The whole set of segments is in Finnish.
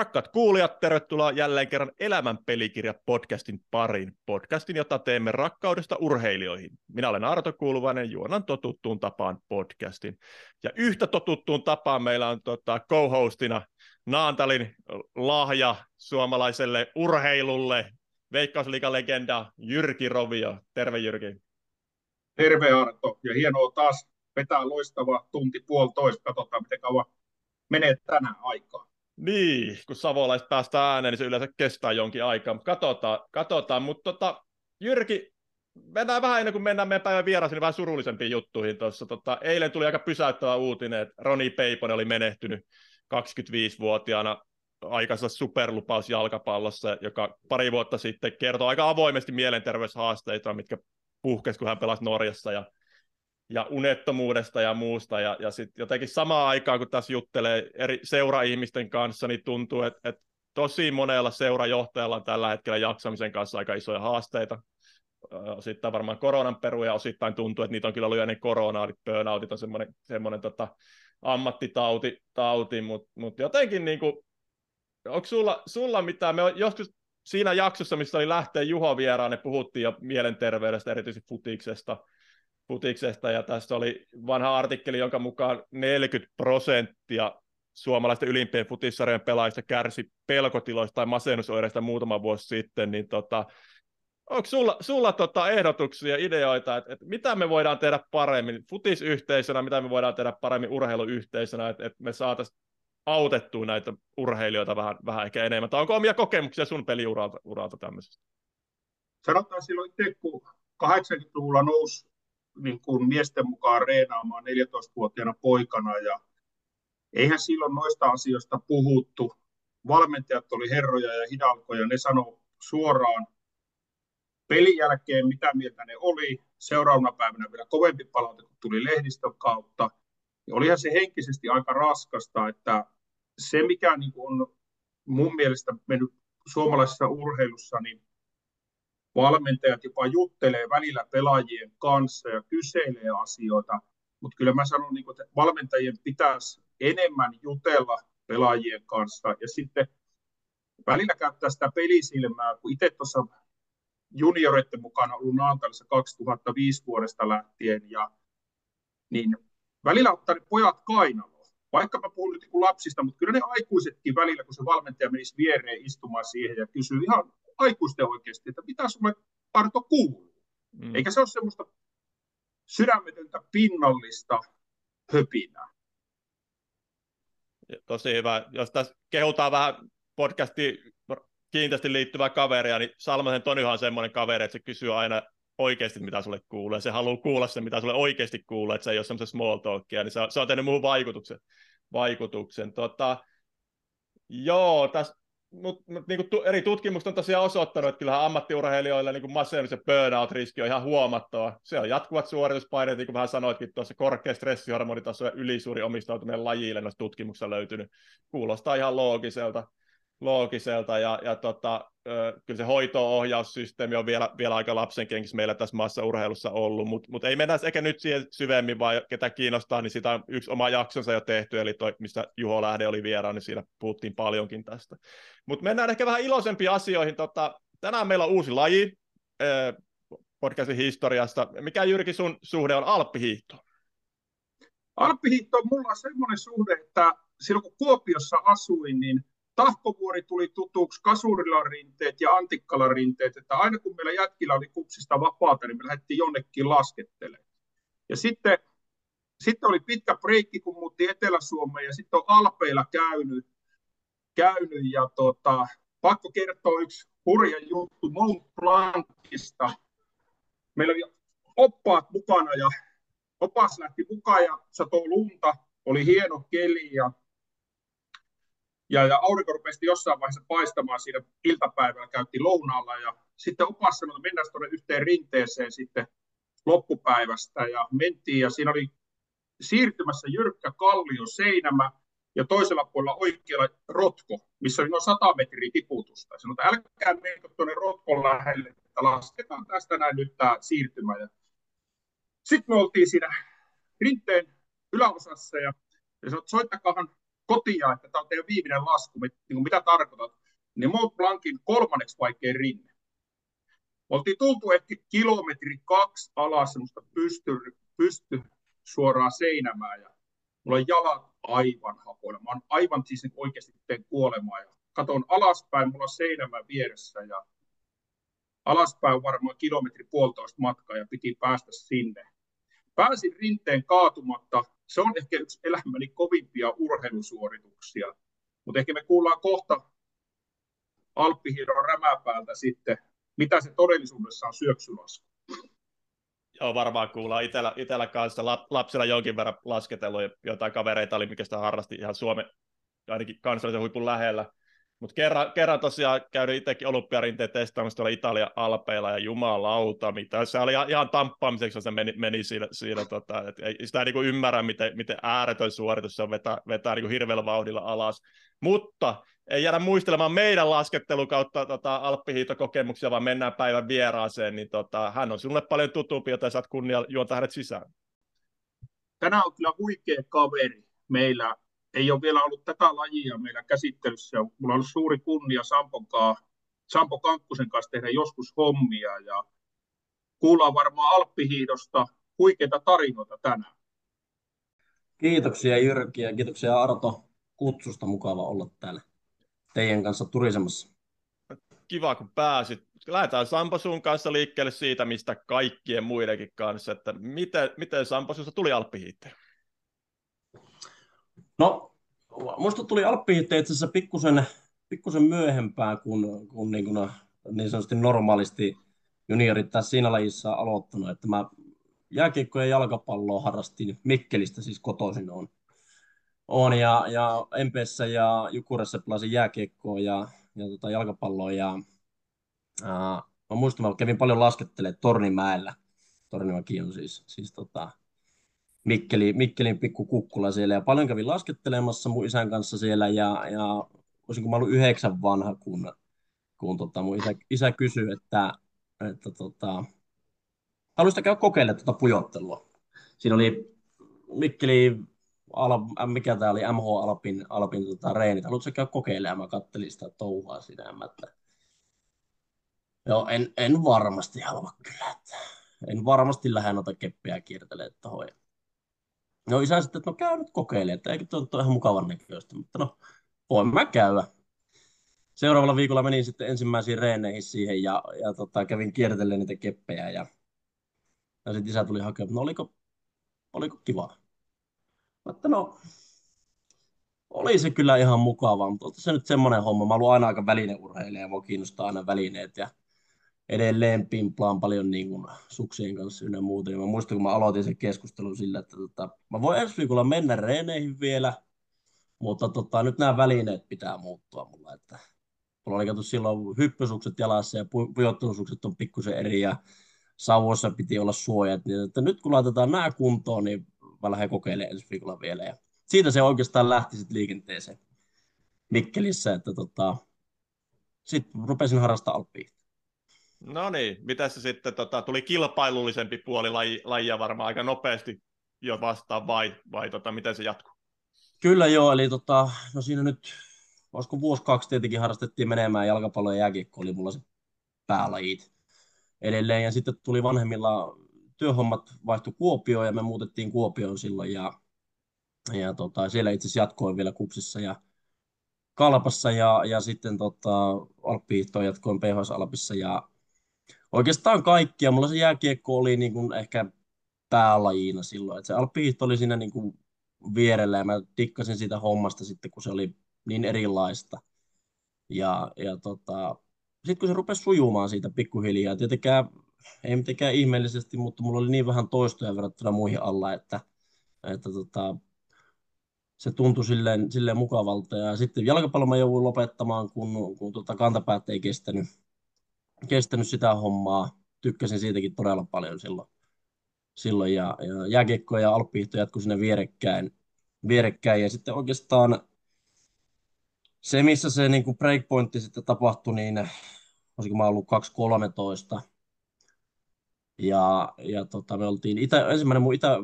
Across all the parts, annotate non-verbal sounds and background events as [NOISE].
Rakkaat kuulijat, tervetuloa jälleen kerran Elämän pelikirja podcastin pariin. Podcastin, jota teemme rakkaudesta urheilijoihin. Minä olen Arto Kuuluvainen, juonan totuttuun tapaan podcastin. Ja yhtä totuttuun tapaan meillä on tota, co-hostina Naantalin lahja suomalaiselle urheilulle, Veikkausliiga-legenda Jyrki Rovio. Terve Jyrki. Terve Arto, ja hienoa taas vetää loistava tunti puolitoista. Katsotaan, miten kauan menee tänään aikaa. Niin, kun savolaiset päästään ääneen, niin se yleensä kestää jonkin aikaa, mutta katsotaan, katsotaan. mutta tota, Jyrki, mennään vähän ennen kuin mennään meidän päivän vieraisiin, niin vähän surullisempiin juttuihin tuossa. Tota, eilen tuli aika pysäyttävä uutinen, että Roni Peiponen oli menehtynyt 25-vuotiaana aikaisessa superlupaus jalkapallossa, joka pari vuotta sitten kertoi aika avoimesti mielenterveyshaasteita, mitkä puhkesi, kun hän pelasi Norjassa ja ja unettomuudesta ja muusta, ja, ja sitten jotenkin samaan aikaan, kun tässä juttelee eri seura-ihmisten kanssa, niin tuntuu, että, että tosi monella seurajohtajalla on tällä hetkellä jaksamisen kanssa aika isoja haasteita, osittain varmaan koronan peruja, osittain tuntuu, että niitä on kyllä ollut ennen koronaa, eli burnoutit on semmoinen, semmoinen tota, ammattitauti, tauti, mutta mut jotenkin niin kuin, onko sulla, sulla mitään, me joskus siinä jaksossa, missä oli lähteä Juho vieraan, ne puhuttiin jo mielenterveydestä, erityisesti futiksesta, futiksesta, ja tässä oli vanha artikkeli, jonka mukaan 40 prosenttia suomalaisten ylimpien futissarjojen pelaajista kärsi pelkotiloista tai masennusoireista muutama vuosi sitten, niin tota, onko sulla, sulla tota ehdotuksia, ideoita, että, että mitä me voidaan tehdä paremmin futisyhteisönä, mitä me voidaan tehdä paremmin urheiluyhteisönä, että, että me saataisiin autettua näitä urheilijoita vähän, vähän ehkä enemmän, tai onko omia kokemuksia sun peliuralta uralta tämmöisestä? Sanotaan silloin itse, kun 80-luvulla nousi niin kuin miesten mukaan reenaamaan 14-vuotiaana poikana ja eihän silloin noista asioista puhuttu. Valmentajat oli herroja ja hidalkoja, ne sanoi suoraan pelin jälkeen, mitä mieltä ne oli. Seuraavana päivänä vielä kovempi palaute, kun tuli lehdistön kautta. Ja olihan se henkisesti aika raskasta, että se mikä niin on mun mielestä mennyt suomalaisessa urheilussa, niin valmentajat jopa juttelee välillä pelaajien kanssa ja kyselee asioita, mutta kyllä mä sanon, niin että valmentajien pitäisi enemmän jutella pelaajien kanssa ja sitten välillä käyttää sitä pelisilmää, kun itse tuossa junioreiden mukana ollut Naantalissa 2005 vuodesta lähtien, ja, niin välillä ottaa ne pojat kainaloon. Vaikka mä puhun nyt niin lapsista, mutta kyllä ne aikuisetkin välillä, kun se valmentaja menisi viereen istumaan siihen ja kysyy ihan aikuisten oikeasti, että mitä sulle Arto kuuluu. Mm. Eikä se ole semmoista sydämetöntä pinnallista höpinää. Tosi hyvä. Jos tässä kehutaan vähän podcasti kiinteästi liittyvää kaveria, niin Salmasen Tonyhan on semmoinen kaveri, että se kysyy aina oikeasti, mitä sulle kuuluu. Se haluaa kuulla se, mitä sulle oikeasti kuuluu, että se ei ole semmoista small talkia, niin se on, se on tehnyt muuhun vaikutuksen. vaikutuksen. Tota, joo, tässä mutta mut, niin tu, eri tutkimukset on tosiaan osoittanut, että kyllähän ammattiurheilijoilla niin masennus ja burnout-riski on ihan huomattava. Se on jatkuvat suorituspaineet, niin kuin vähän sanoitkin tuossa, korkea stressihormonitaso ja ylisuuri omistautuminen lajille noissa tutkimuksissa löytynyt. Kuulostaa ihan loogiselta loogiselta, ja, ja tota, kyllä se hoito-ohjaussysteemi on vielä, vielä aika lapsenkenkissä meillä tässä maassa urheilussa ollut, mutta mut ei mennä ehkä nyt siihen syvemmin, vaan ketä kiinnostaa, niin sitä on yksi oma jaksonsa jo tehty, eli toi, mistä Juho Lähde oli vieraan, niin siinä puhuttiin paljonkin tästä. Mutta mennään ehkä vähän iloisempiin asioihin. Tota, tänään meillä on uusi laji podcastin historiasta. Mikä Jyrki sun suhde on alppihiihtoon? Alppihiihto on mulla semmoinen suhde, että silloin kun Kuopiossa asuin, niin Tahkovuori tuli tutuksi, Kasurilan rinteet ja Antikkalan rinteet, että aina kun meillä jätkillä oli kupsista vapaata, niin me lähdettiin jonnekin laskettelemaan. Ja sitten, sitten oli pitkä breikki, kun muutti Etelä-Suomeen, ja sitten on Alpeilla käynyt, käynyt ja tota, pakko kertoa yksi hurja juttu Mont Blancista. Meillä oli oppaat mukana, ja opas lähti mukaan, ja satoi lunta, oli hieno keli, ja ja, ja aurinko rupesi jossain vaiheessa paistamaan siinä iltapäivällä, käytti lounaalla ja sitten opas sanoi, että mennään tuonne yhteen rinteeseen sitten loppupäivästä ja mentiin ja siinä oli siirtymässä jyrkkä kallio seinämä ja toisella puolella oikealla rotko, missä oli noin 100 metriä tiputusta. Sanoi, että älkää menkö tuonne rotkon lähelle, että lasketaan tästä näin nyt tämä siirtymä. Ja sitten me oltiin siinä rinteen yläosassa ja, ja sanoi, että soittakahan kotia, että tämä on teidän viimeinen lasku, niin kuin mitä tarkoitat, niin Mont Blancin kolmanneksi vaikein rinne. Oltiin tultu ehkä kilometri kaksi alas semmoista pysty, pysty suoraan seinämään ja mulla on jalat aivan hapoilla. Mä oon aivan siis oikeasti teen kuolemaa ja katon alaspäin, mulla on seinämä vieressä ja alaspäin varmaan kilometri puolitoista matkaa ja piti päästä sinne. Pääsin rinteen kaatumatta. Se on ehkä yksi elämäni kovimpia urheilusuorituksia. Mutta ehkä me kuullaan kohta Alppihiidon rämäpäältä sitten, mitä se todellisuudessa on syöksylasku. Joo, varmaan kuullaan itellä, itellä kanssa lapsilla jonkin verran lasketellut, jotain kavereita oli, mikä sitä harrasti ihan Suomen ainakin kansallisen huipun lähellä. Mutta kerran, kerran tosiaan käydin itsekin olympiarinteen testaamassa tuolla Italian alpeilla ja jumalauta, mitä se oli ihan tamppaamiseksi, se meni, meni siinä, siinä tota, et ei sitä niinku ymmärrä, miten, miten ääretön suoritus se on vetää, vetää niinku hirveällä vauhdilla alas. Mutta ei jäädä muistelemaan meidän laskettelu kautta tota, alppihiitokokemuksia, vaan mennään päivän vieraaseen, niin tota, hän on sinulle paljon tutumpi, joten saat kunnia juontaa hänet sisään. Tänään on kyllä huikea kaveri meillä ei ole vielä ollut tätä lajia meillä käsittelyssä. Mulla on ollut suuri kunnia Sampon kanssa, Sampo Kankkusen kanssa tehdä joskus hommia ja kuullaan varmaan Alppihiidosta huikeita tarinoita tänään. Kiitoksia Jyrki ja kiitoksia Arto kutsusta. Mukava olla täällä teidän kanssa turisemassa. Kiva, kun pääsit. Lähdetään Sampo sun kanssa liikkeelle siitä, mistä kaikkien muidenkin kanssa, että miten, miten Sampo tuli Alppihiitteen? No, musta tuli alppihitte itse asiassa pikkusen, pikkusen myöhempään kuin, kuin, niin, kuin niin sanotusti normaalisti juniorit tässä siinä lajissa aloittanut. Että mä jääkiekkoa ja jalkapalloa harrastin Mikkelistä, siis kotoisin on. on ja, ja MPssä ja Jukurassa pelasin jääkiekkoa ja, ja tota jalkapalloa. Ja, ää, mä muistan, mä kävin paljon laskettelemaan Tornimäellä. Tornimäki on siis, siis tota, Mikkeli, Mikkelin pikku kukkula siellä ja paljon kävin laskettelemassa mun isän kanssa siellä ja, ja kun mä ollut yhdeksän vanha, kun, kun tota, mun isä, isä kysyi, että, että tota, haluaisitko käydä kokeilemaan tuota pujottelua. Siinä oli Mikkeli, Al, mikä tämä oli, MH Alpin, Alpin tota, reenit. Haluatko käydä kokeilemaan? Mä kattelin sitä touhaa siinä. Mä, että... Joo, en, en varmasti halua kyllä. Että en varmasti lähde noita keppiä kiertelemään tuohon. No isä sitten, että no käy nyt kokeilemaan, että eikö tuo ihan mukavan näköistä, mutta no voin mä käydä. Seuraavalla viikolla menin sitten ensimmäisiin reeneihin siihen ja, ja tota, kävin kiertellen niitä keppejä ja, ja sitten isä tuli hakemaan, no oliko, oliko kiva? Mutta no, oli se kyllä ihan mukava, mutta se nyt semmoinen homma. Mä ollut aina aika välineurheilija ja mua kiinnostaa aina välineet ja edelleen pimplaan paljon niin kuin suksien kanssa ynnä muuta. Ja mä muistan, kun mä aloitin sen keskustelun sillä, että tota, mä voin ensi viikolla mennä reeneihin vielä, mutta tota, nyt nämä välineet pitää muuttua mulla. Että mulla oli kato silloin hyppysukset jalassa ja pujottelusukset on pikkusen eri ja sauvoissa piti olla suojat. Niin, että nyt kun laitetaan nämä kuntoon, niin mä lähden kokeilemaan ensi viikolla vielä. Ja siitä se oikeastaan lähti sitten liikenteeseen Mikkelissä, että tota, sitten rupesin harrastamaan alppia. No niin, mitä se sitten tota, tuli kilpailullisempi puoli laji, lajia varmaan aika nopeasti jo vastaan vai, vai tota, miten se jatkuu? Kyllä joo, eli tota, no siinä nyt, olisiko vuosi kaksi tietenkin harrastettiin menemään jalkapallo ja jääkiekko oli mulla se päälajit edelleen ja sitten tuli vanhemmilla työhommat vaihtui Kuopioon ja me muutettiin Kuopioon silloin ja, ja tota, siellä itse asiassa jatkoin vielä kupsissa ja Kalpassa ja, ja sitten tota, Alppihiihtoon jatkoin PHS Alpissa ja oikeastaan kaikkia. Mulla se jääkiekko oli niin kuin ehkä päälajina silloin. että se alppihiihto oli siinä niin kuin vierellä ja mä tikkasin siitä hommasta sitten, kun se oli niin erilaista. Ja, ja tota, sitten kun se rupesi sujumaan siitä pikkuhiljaa, tietenkään ei mitenkään ihmeellisesti, mutta mulla oli niin vähän toistoja verrattuna muihin alla, että, että tota, se tuntui silleen, silleen mukavalta. Ja sitten jalkapallon mä jouduin lopettamaan, kun, kun tota kantapäät ei kestänyt, kestänyt sitä hommaa. Tykkäsin siitäkin todella paljon silloin. silloin ja, ja jääkiekko ja alppihiihto jatkui sinne vierekkäin. vierekkäin. Ja sitten oikeastaan se, missä se niin kuin breakpointti sitten tapahtui, niin olisiko mä ollut 2.13. Ja, ja tota, me oltiin, Itä, ensimmäinen mun Itä,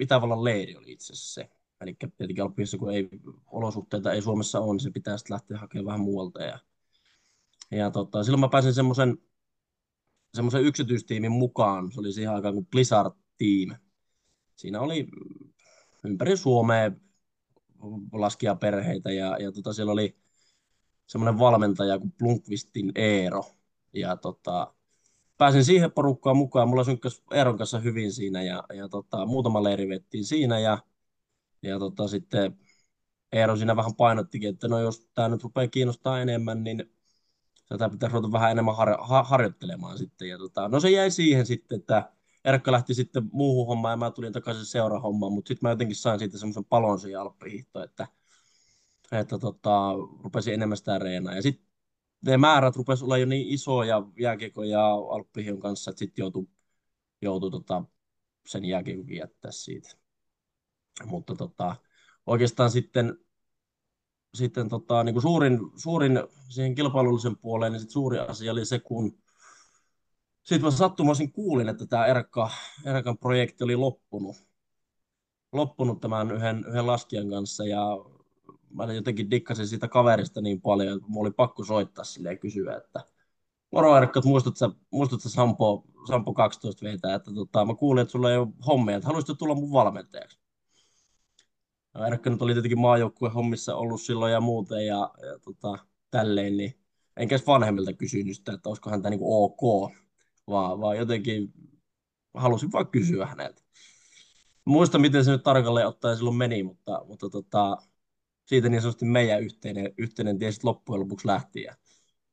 Itävallan leiri oli itse asiassa se. Eli tietenkin Alppihissa, kun ei, olosuhteita ei Suomessa ole, niin se pitää sitten lähteä hakemaan vähän muualta. Ja, ja tota, silloin mä pääsin semmoisen semmoisen yksityistiimin mukaan. Se oli siihen aikaan kuin Blizzard Team. Siinä oli ympäri Suomea laskijaperheitä ja, ja tota, siellä oli semmoinen valmentaja kuin Blunkvistin Eero. Ja tota, pääsin siihen porukkaan mukaan. Mulla synkkäsi Eeron kanssa hyvin siinä ja, ja tota, muutama leiri vettiin siinä ja, ja tota, sitten Eero siinä vähän painottikin, että no jos tämä nyt rupeaa kiinnostaa enemmän, niin tätä pitäisi ruveta vähän enemmän har, har, harjoittelemaan sitten. Ja tota, no se jäi siihen sitten, että Erkka lähti sitten muuhun hommaan ja mä tulin takaisin seurahommaan, mutta sitten mä jotenkin sain siitä semmoisen palon siihen alppihiihtoon, että, että tota, rupesin enemmän sitä reenaa. Ja sitten ne määrät rupesi olla jo niin isoja jääkiekon ja alppihion kanssa, että sitten joutui, joutui tota, sen jääkiekokin jättää siitä. Mutta tota, oikeastaan sitten sitten tota, niin kuin suurin, suurin siihen kilpailullisen puoleen, niin sit suuri asia oli se, kun sitten mä sattumoisin kuulin, että tämä Erkka, Erkan projekti oli loppunut, loppunut tämän yhden, yhden laskijan kanssa ja mä jotenkin dikkasin siitä kaverista niin paljon, että mulla oli pakko soittaa sille ja kysyä, että moro Erkka, että muistatko, Sampo, Sampo 12 vetää, että tota, mä kuulin, että sulla ei ole hommia, että haluaisitko tulla mun valmentajaksi? Erkka nyt oli tietenkin maajoukkueen hommissa ollut silloin ja muuten ja, ja tota, tälleen, niin enkä vanhemmilta kysynyt sitä, että olisiko häntä niin ok, vaan, vaan jotenkin halusin vaan kysyä häneltä. Muista, miten se nyt tarkalleen ottaen silloin meni, mutta, mutta tota, siitä niin sanotusti meidän yhteinen, yhteinen tie sitten loppujen lopuksi lähti ja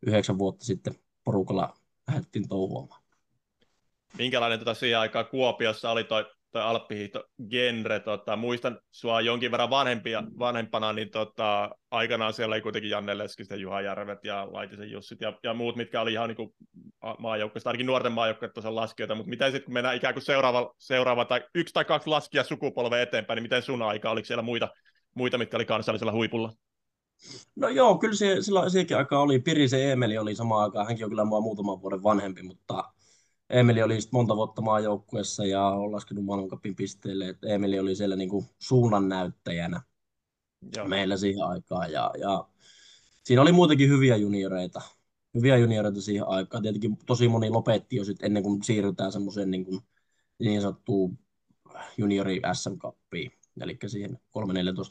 yhdeksän vuotta sitten porukalla lähdettiin touhuamaan. Minkälainen tota siihen aikaan Kuopiossa oli toi toi alppihiihto genre. Tota, muistan sua jonkin verran vanhempia, vanhempana, niin tota, aikanaan siellä oli kuitenkin Janne Leskistä, Juha Järvet ja Laitisen Jussit ja, ja muut, mitkä oli ihan niin maajoukkoista, ainakin nuorten maajoukkoja tuossa laskijoita, mutta miten sitten kun mennään ikään kuin seuraava, seuraava tai yksi tai kaksi laskia sukupolve eteenpäin, niin miten sun aika, oliko siellä muita, muita mitkä oli kansallisella huipulla? No joo, kyllä se, silloin sekin aika oli. Pirisen Emeli oli sama aikaan, hänkin on kyllä mua muutaman vuoden vanhempi, mutta Emeli oli monta vuotta maajoukkuessa ja on laskenut maailmankapin pisteelle, että Emeli oli siellä niin kuin suunnannäyttäjänä Joo. meillä siihen aikaan. Ja, ja siinä oli muutenkin hyviä junioreita, hyviä junioreita siihen aikaan. Tietenkin tosi moni lopetti jo sit ennen kuin siirrytään semmoiseen niin, kuin, niin sanottuun juniori SM Cupiin. Eli siihen 3-14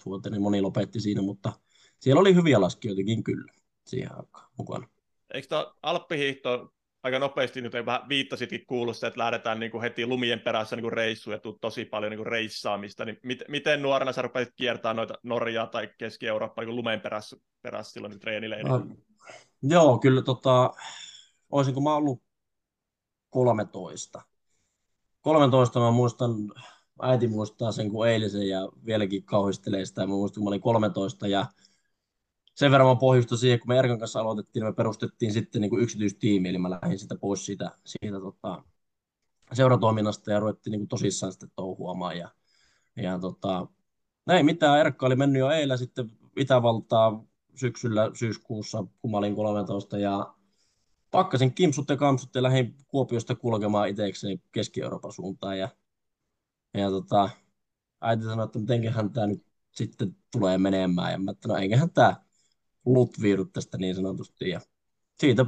vuotta, niin moni lopetti siinä, mutta siellä oli hyviä laskijoitakin kyllä siihen aikaan mukana. Eikö tämä alppihiihto aika nopeasti nyt vähän viittasitkin kuulusta, että lähdetään niin kuin heti lumien perässä niin kuin reissuun ja tosi paljon niin kuin reissaamista, niin mit, miten nuorena sä rupesit kiertämään noita Norjaa tai Keski-Eurooppaa niin lumen perässä, perässä silloin niin treenileirillä? No, joo, kyllä tota, olisinko mä ollut 13. 13 mä muistan, äiti muistaa sen kuin eilisen ja vieläkin kauhistelee sitä. Mä muistan, kun mä olin 13 ja sen verran mä pohjustan siihen, kun me Erkan kanssa aloitettiin, niin me perustettiin sitten niin kuin yksityistiimi, eli mä lähdin sitä pois siitä, siitä tota, seuratoiminnasta ja ruvettiin niin kuin tosissaan sitten touhuamaan. Ja, ja tota, näin mitään, Erkka oli mennyt jo eilen sitten Itävaltaa syksyllä syyskuussa, kun mä olin 13, ja pakkasin kimpsut ja kampsut ja lähdin Kuopiosta kulkemaan itsekseen Keski-Euroopan suuntaan. Ja, ja tota, äiti sanoi, että mitenköhän tämä nyt sitten tulee menemään. Ja mä että no eiköhän tämä lutviidu tästä niin sanotusti. Ja siitä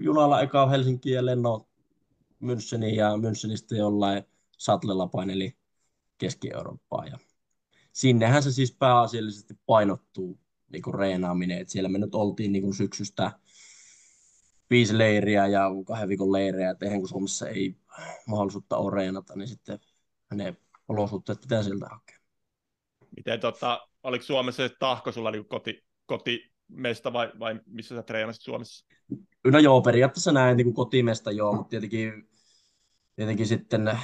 junalla eka Helsinkiin ja lenno Müncheniin ja Münchenistä jollain satlella paineli Keski-Eurooppaan. Ja sinnehän se siis pääasiallisesti painottuu niin kuin reenaaminen. Et siellä me nyt oltiin niin kuin syksystä viisi leiriä ja kahden viikon leirejä, että eihän kun Suomessa ei mahdollisuutta ole reenata, niin sitten ne olosuhteet pitää sieltä hakea. Miten tota, oliko Suomessa se tahko sulla niin koti, koti mesta vai, vai missä sä treenasit Suomessa? No joo, periaatteessa näin niin kuin kotimesta joo, mutta tietenkin, tietenkin sitten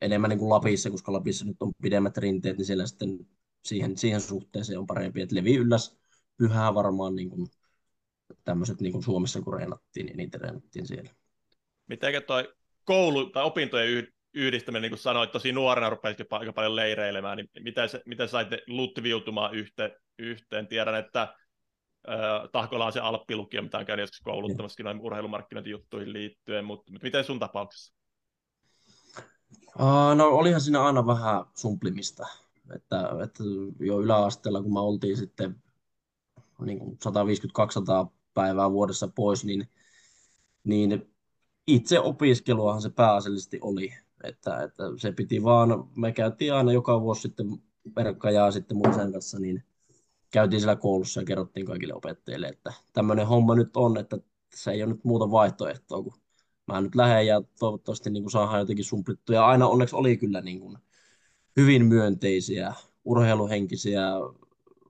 enemmän niin kuin Lapissa, koska Lapissa nyt on pidemmät rinteet, niin siellä sitten siihen, siihen suhteeseen on parempi, että levi ylläs pyhää varmaan niin kuin tämmöiset niin kuin Suomessa kun reenattiin, niin niitä reenattiin siellä. Miten toi koulu tai opintojen yhdistäminen, niin kuin sanoit, tosi nuorena rupesit aika paljon leireilemään, niin miten, se, miten saitte lutviutumaan yhteen, yhteen? Tiedän, että Tahkola on se alppilukio, mitä on käynyt joskus kouluttamassakin noin urheilumarkkinointijuttuihin liittyen, mutta, miten sun tapauksessa? Uh, no olihan siinä aina vähän sumplimista. Että, että jo yläasteella, kun mä oltiin sitten niin kuin 150-200 päivää vuodessa pois, niin, niin itse opiskeluahan se pääasiallisesti oli. Että, että se piti vaan, me käytiin aina joka vuosi sitten verkkajaa sitten mun sen kanssa, niin käytiin siellä koulussa ja kerrottiin kaikille opettajille, että tämmöinen homma nyt on, että se ei ole nyt muuta vaihtoehtoa, kun mä nyt lähden ja toivottavasti niin kuin saadaan jotenkin sumplittua. Aina onneksi oli kyllä niin kuin hyvin myönteisiä, urheiluhenkisiä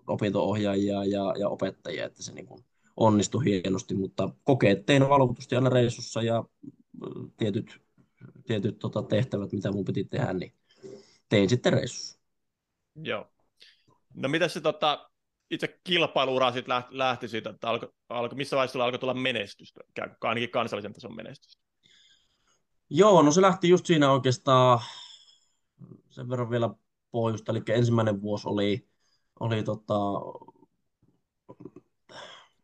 opinto-ohjaajia ja, ja opettajia, että se niin kuin onnistui hienosti, mutta kokeet tein valvotusti aina reissussa ja tietyt, tietyt tota, tehtävät, mitä mun piti tehdä, niin tein sitten reissussa. Joo. No mitä se tota, itse kilpailuura lähti, lähti siitä, että alko, alko, missä vaiheessa sulla alkoi tulla menestystä, ainakin kansallisen tason menestystä? Joo, no se lähti just siinä oikeastaan sen verran vielä pohjusta, eli ensimmäinen vuosi oli, oli tota,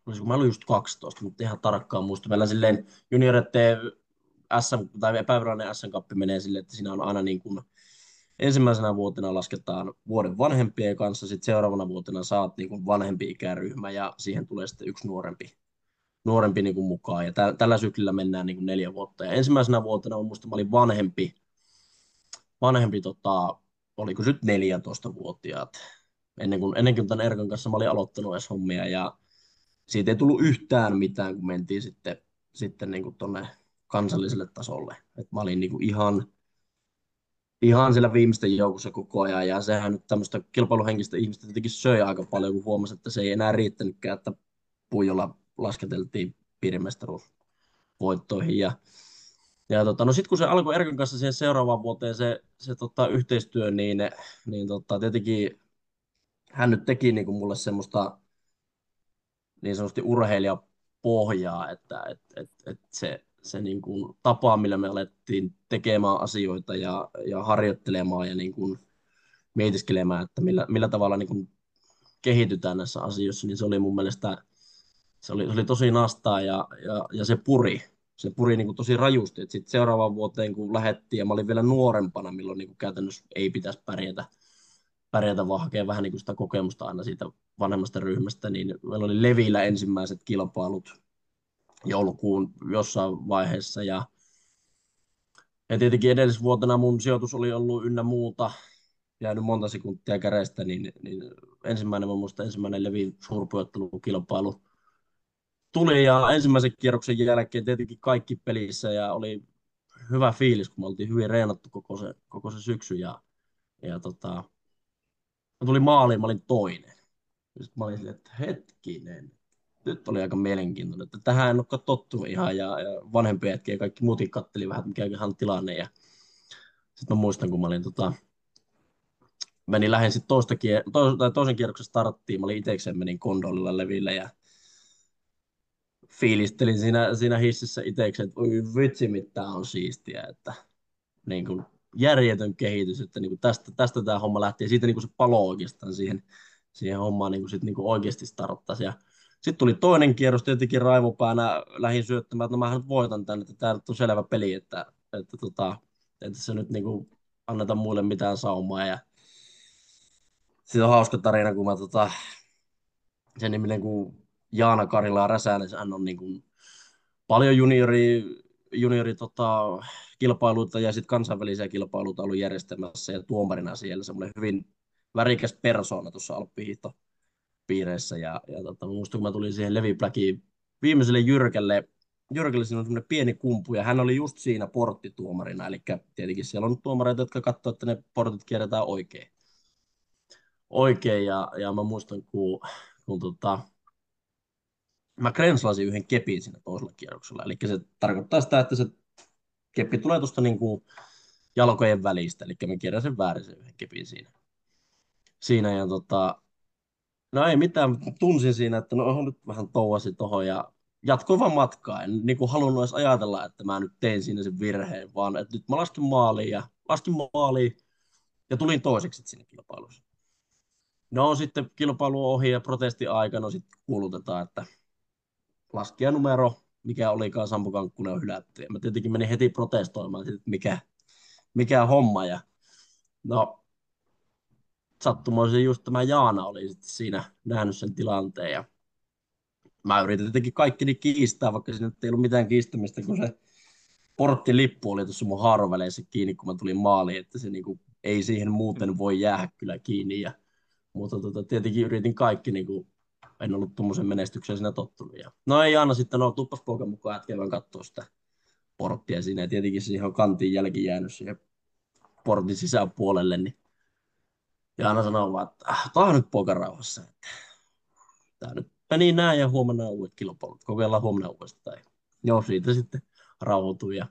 olisiko mä olin just 12, mutta ihan tarkkaan muista. Meillä silleen junioreiden SM, tai epävirallinen SM-kappi menee silleen, että siinä on aina niin kuin, ensimmäisenä vuotena lasketaan vuoden vanhempien kanssa, sitten seuraavana vuotena saat niin kuin vanhempi ikäryhmä ja siihen tulee sitten yksi nuorempi, nuorempi niin kuin mukaan. Ja tä, tällä syklillä mennään niin kuin neljä vuotta. Ja ensimmäisenä vuotena on musta olin vanhempi, vanhempi tota, oliko nyt 14-vuotiaat. Ennen kuin, ennen kuin tämän Erkan kanssa mä olin aloittanut edes hommia ja siitä ei tullut yhtään mitään, kun mentiin sitten, sitten niin kuin tonne kansalliselle tasolle. Et mä olin niin kuin ihan, ihan siellä viimeisten joukossa koko ajan, ja sehän nyt tämmöistä kilpailuhenkistä ihmistä tietenkin söi aika paljon, kun huomasi, että se ei enää riittänytkään, että puijolla lasketeltiin piirimestaruusvoittoihin, ja ja tota, no sitten kun se alkoi Erkan kanssa siihen seuraavaan vuoteen se, se tota, yhteistyö, niin, niin tota, tietenkin hän nyt teki niin kuin mulle semmoista niin sanotusti urheilijapohjaa, että et, et, et se, se niin kuin tapa, millä me alettiin tekemään asioita ja, ja harjoittelemaan ja niin kuin mietiskelemään, että millä, millä tavalla niin kuin kehitytään näissä asioissa, niin se oli mun mielestä se oli, se oli tosi nastaa ja, ja, ja se puri. Se puri niin kuin tosi rajusti. Sitten seuraavaan vuoteen, kun lähettiin, ja mä olin vielä nuorempana, milloin niin kuin käytännössä ei pitäisi pärjätä, pärjätä vaan hakea vähän niin kuin sitä kokemusta aina siitä vanhemmasta ryhmästä, niin meillä oli Levillä ensimmäiset kilpailut joulukuun jossain vaiheessa, ja, ja tietenkin edellisvuotena mun sijoitus oli ollut ynnä muuta, jäänyt monta sekuntia kärestä, niin, niin ensimmäinen, mun muista ensimmäinen Levin suurpuottelukilpailu tuli, ja ensimmäisen kierroksen jälkeen tietenkin kaikki pelissä, ja oli hyvä fiilis, kun me oltiin hyvin reenattu koko se, koko se syksy, ja, ja tota, mä tulin maaliin, mä olin toinen. Sitten mä olin silleen, että hetkinen, nyt oli aika mielenkiintoinen, että tähän en ole tottu ihan, ja, ja vanhempi hetki ja kaikki muutkin katteli vähän, mikä on tilanne, ja sitten mä muistan, kun mä olin tota, menin lähen sitten toista kier- to- tai toisen kierroksen starttiin, mä olin itsekseen menin kondolilla leville ja fiilistelin siinä, siinä hississä itsekseen, että oi vitsi, mitä on siistiä, että niin kuin järjetön kehitys, että niin kuin tästä, tästä tämä homma lähti ja siitä niin kuin se palo oikeastaan siihen, siihen hommaan niin kuin sit niin kuin oikeasti starttasi. Ja sitten tuli toinen kierros, tietenkin raivopäänä lähin syöttämään, että no mähän nyt voitan tänne, että tämä on selvä peli, että, että, tota, että se nyt niin kuin anneta muille mitään saumaa. Ja sitten on hauska tarina, kun mä tota, sen niminen kuin Jaana Karila Räsänen, hän on niin kuin paljon juniori, juniori tota, kilpailuita ja sitten kansainvälisiä kilpailuita ollut järjestämässä ja tuomarina siellä semmoinen hyvin värikäs persoona tuossa alppihiihto piireissä. Ja, ja tota, muistan, kun mä tulin siihen Levi Blackiin viimeiselle jyrkälle, jyrkälle siinä on semmoinen pieni kumpu, ja hän oli just siinä porttituomarina, eli tietenkin siellä on tuomareita, jotka katsoo, että ne portit kierretään oikein. Oikein, ja, ja mä muistan, kun, kun tota, mä krenslasin yhden kepin siinä toisella kierroksella, eli se tarkoittaa sitä, että se keppi tulee tuosta niin kuin jalkojen välistä, eli mä kierrän sen väärin sen yhden kepin siinä. Siinä ja tota, no ei mitään, tunsin siinä, että no on nyt vähän touasi tohon ja jatkoin vaan matkaa. En niin kuin halunnut edes ajatella, että mä nyt tein siinä sen virheen, vaan että nyt mä laskin maaliin ja laskin maaliin ja tulin toiseksi sinne kilpailussa. No sitten kilpailu ohi ja protesti aikana sitten kuulutetaan, että laskijanumero, mikä olikaan Sampo Kankkunen on hylätty. Ja mä tietenkin menin heti protestoimaan, että mikä, mikä homma. Ja no, sattumoisin just tämä Jaana oli sitten siinä nähnyt sen tilanteen ja mä yritin jotenkin kaikki kiistää, vaikka siinä ei ollut mitään kiistämistä, kun se porttilippu oli tuossa mun haaroväleissä kiinni, kun mä tulin maaliin, että se niinku, ei siihen muuten voi jäädä kyllä kiinni. Ja, mutta tota, tietenkin yritin kaikki, niinku, en ollut tuommoisen menestykseen siinä tottunut. Ja, no ei Anna sitten, no tuppas poika mukaan ätkevän katsoa sitä porttia siinä. Ja tietenkin siihen on kantiin jälki jäänyt siihen portin sisäpuolelle, niin ja Anna sanoo vaan, että ah, tämä on nyt poika rauhassa. Tämä nyt meni näin ja huomenna on uudet kilpailut. Kokeillaan huomenna uudestaan. Joo, siitä sitten rauhoitui. Ja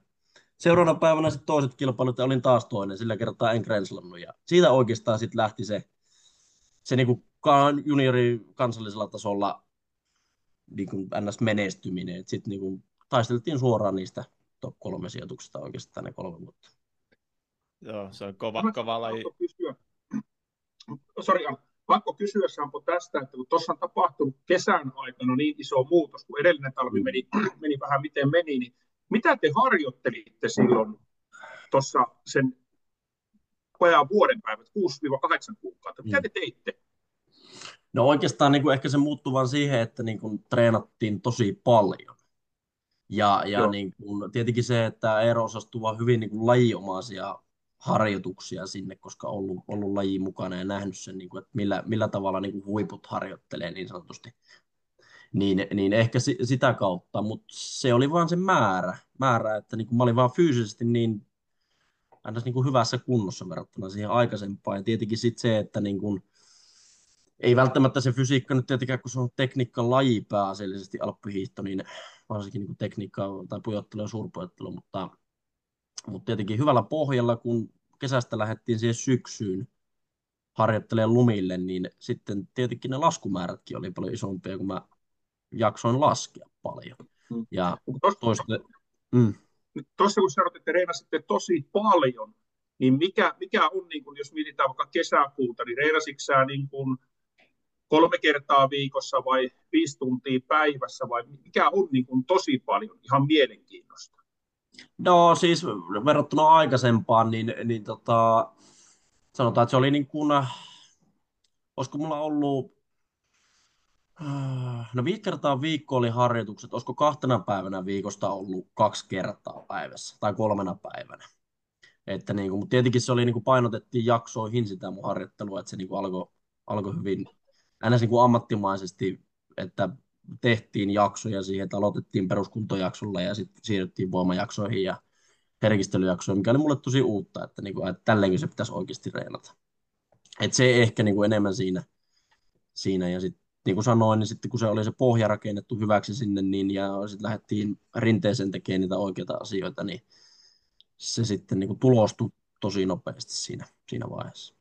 seuraavana päivänä sitten toiset kilpailut ja olin taas toinen. Sillä kertaa en grenslannut. Ja siitä oikeastaan sitten lähti se, se niinku juniori kansallisella tasolla niin kuin NS-menestyminen. Sitten niin taisteltiin suoraan niistä top kolme sijoituksista oikeastaan ne kolme vuotta. Joo, se on kova, kova laji. Sori, pakko kysyä Sampo tästä, että kun tuossa on tapahtunut kesän aikana niin iso muutos, kun edellinen talvi meni, meni vähän miten meni, niin mitä te harjoittelitte silloin tuossa sen vajaan vuoden päivät, 6-8 kuukautta? Mitä te teitte? No oikeastaan niin kuin ehkä se muuttui vaan siihen, että niin kuin treenattiin tosi paljon. Ja, ja niin kuin, tietenkin se, että Eero osasi tuoda hyvin niin kuin lajiomaisia harjoituksia sinne, koska ollut, ollut laji mukana ja nähnyt sen, niin kuin, että millä, millä tavalla niin kuin huiput harjoittelee niin sanotusti. Niin, niin ehkä si, sitä kautta, mutta se oli vaan se määrä, määrä että niin kuin mä olin vaan fyysisesti niin, aina niin kuin hyvässä kunnossa verrattuna siihen aikaisempaan. Ja tietenkin sitten se, että niin kuin, ei välttämättä se fysiikka nyt tietenkään, kun se on tekniikka laji pääasiallisesti alppihiihto, niin varsinkin niin kuin tekniikka tai pujottelu ja suurpujottelu, mutta, mutta tietenkin hyvällä pohjalla, kun kesästä lähdettiin siihen syksyyn harjoittelemaan lumille, niin sitten tietenkin ne laskumäärätkin oli paljon isompia, kun mä jaksoin laskea paljon. Mm. Ja toista, mm. Tuossa kun sanoit, että reenasitte tosi paljon, niin mikä, mikä on, niin kun, jos mietitään vaikka kesäkuuta, niin reenasitko sä niin kun kolme kertaa viikossa vai viisi tuntia päivässä vai mikä on niin kun, tosi paljon, ihan mielenkiinnosta? No siis verrattuna aikaisempaan, niin, niin tota, sanotaan, että se oli niin kuin, olisiko mulla ollut, no viisi kertaa viikko oli harjoitukset, olisiko kahtena päivänä viikosta ollut kaksi kertaa päivässä tai kolmena päivänä. Että niin kuin, mutta tietenkin se oli niin kuin painotettiin jaksoihin sitä mun harjoittelua, että se niin kuin alkoi alko hyvin aina niin kuin ammattimaisesti, että tehtiin jaksoja siihen, että aloitettiin peruskuntojaksolla ja sitten siirryttiin voimajaksoihin ja herkistelyjaksoihin, mikä oli mulle tosi uutta, että, niin kuin, että tälleenkin se pitäisi oikeasti reenata. Et se ehkä niin kuin enemmän siinä, siinä ja sitten niin kuin sanoin, niin sitten kun se oli se pohja rakennettu hyväksi sinne, niin ja sitten lähdettiin rinteeseen tekemään niitä oikeita asioita, niin se sitten niin kuin tulostui tosi nopeasti siinä, siinä vaiheessa.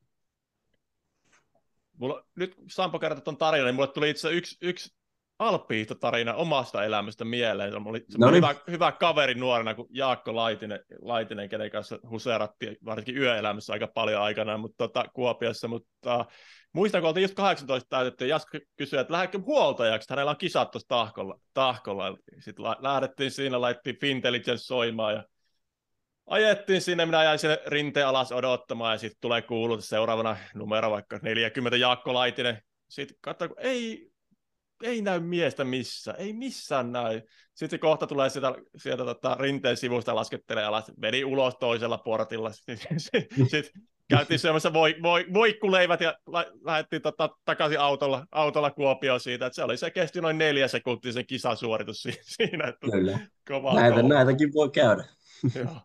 Mulla, nyt Sampo kertoi tuon tarinan, niin mulle tuli itse yksi, yksi alppihiihtotarina omasta elämästä mieleen. Se oli, no niin. hyvä, hyvä kaveri nuorena kuin Jaakko Laitinen, Laitinen kenen kanssa huseerattiin varsinkin yöelämässä aika paljon aikana mutta tota, Kuopiossa, mutta muistan, kun oltiin just 18 täytetty, ja Jasko kysyi, että lähdekö huoltajaksi, hänellä on kisat tuossa tahkolla. tahkolla. Sitten lähdettiin siinä, laittiin Fintelligence soimaan, ja ajettiin sinne, minä jäin sinne rinteen alas odottamaan, ja sitten tulee kuulut seuraavana numero vaikka 40 Jaakko Laitinen. Sitten katsoin, kun ei, ei näy miestä missä, ei missään näy. Sitten kohta tulee sieltä, sieltä tota, rinteen sivusta laskettelee alas, meni ulos toisella portilla. [LAUGHS] Sitten käytiin syömässä voi, voi, voikkuleivät ja la, lähdettiin tota, takaisin autolla, autolla Kuopioon siitä, että se oli se kesti noin neljä sekuntia sen kisasuoritus [LAUGHS] siinä. Että Kyllä. Kova, Näitä, kova. näitäkin voi käydä. Joo.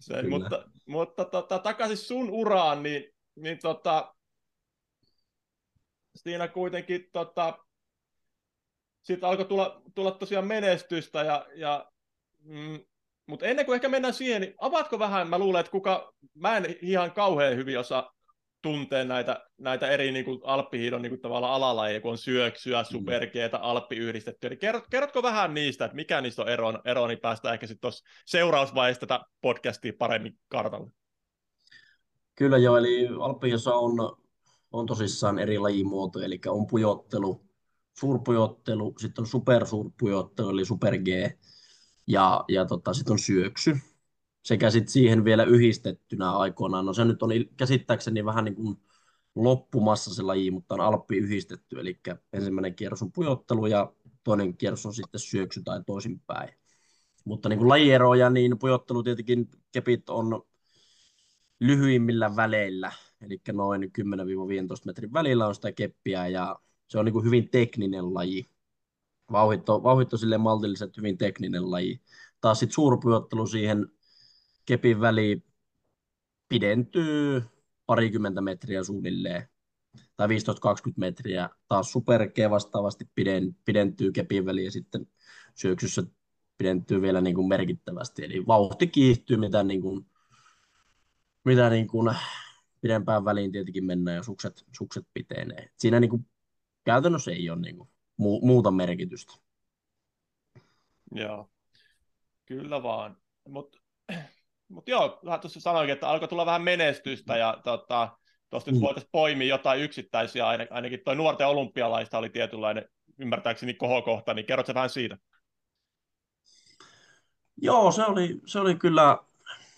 Se, mutta mutta tota, takaisin sun uraan, niin, niin tota, siinä kuitenkin tota, sitten alkoi tulla, tulla tosiaan menestystä, ja, ja mm, mutta ennen kuin ehkä mennään siihen, niin avaatko vähän, mä luulen, että kuka, mä en ihan kauhean hyvin osaa tuntea näitä, näitä eri niin kuin alppihiidon niin kuin tavallaan alalajeja, kun on syöksyä, mm. superkeetä, alppi yhdistetty. Eli kerrot, kerrotko vähän niistä, että mikä niistä on ero, ero niin päästään ehkä sitten tuossa seurausvaiheessa tätä podcastia paremmin kartalle. Kyllä joo, eli alppihiossa on, on tosissaan eri lajimuotoja, eli on pujottelu, suurpujottelu, sitten on supersuurpujottelu, eli super G, ja, ja tota, sitten on syöksy, sekä sitten siihen vielä yhdistettynä aikoinaan. No se nyt on käsittääkseni vähän niin kuin loppumassa se laji, mutta on alppi yhdistetty, eli ensimmäinen kierros on pujottelu ja toinen kierros on sitten syöksy tai toisinpäin. Mutta niin kuin lajieroja, niin pujottelu tietenkin kepit on lyhyimmillä väleillä, eli noin 10-15 metrin välillä on sitä keppiä ja se on niin kuin hyvin tekninen laji. Vauhitto, vauhitto sille maltilliset, hyvin tekninen laji. Taas sitten suurpujottelu siihen kepin väliin pidentyy parikymmentä metriä suunnilleen, tai 15-20 metriä. Taas superkee vastaavasti piden, pidentyy kepin väliin ja sitten syöksyssä pidentyy vielä niin kuin merkittävästi. Eli vauhti kiihtyy, mitä, niin kuin, mitä niin kuin pidempään väliin tietenkin mennään ja sukset, sukset pitenee. Siinä niin kuin, käytännössä ei ole niin kuin, muuta merkitystä. Joo, kyllä vaan. Mutta [CLEARS THROAT] mut joo, tuossa sanoinkin, että alkoi tulla vähän menestystä ja tota, tuosta mm. nyt voitaisiin poimia jotain yksittäisiä, ainakin tuo nuorten olympialaista oli tietynlainen, ymmärtääkseni kohokohta, niin kerrotko vähän siitä? Joo, se oli, se oli kyllä,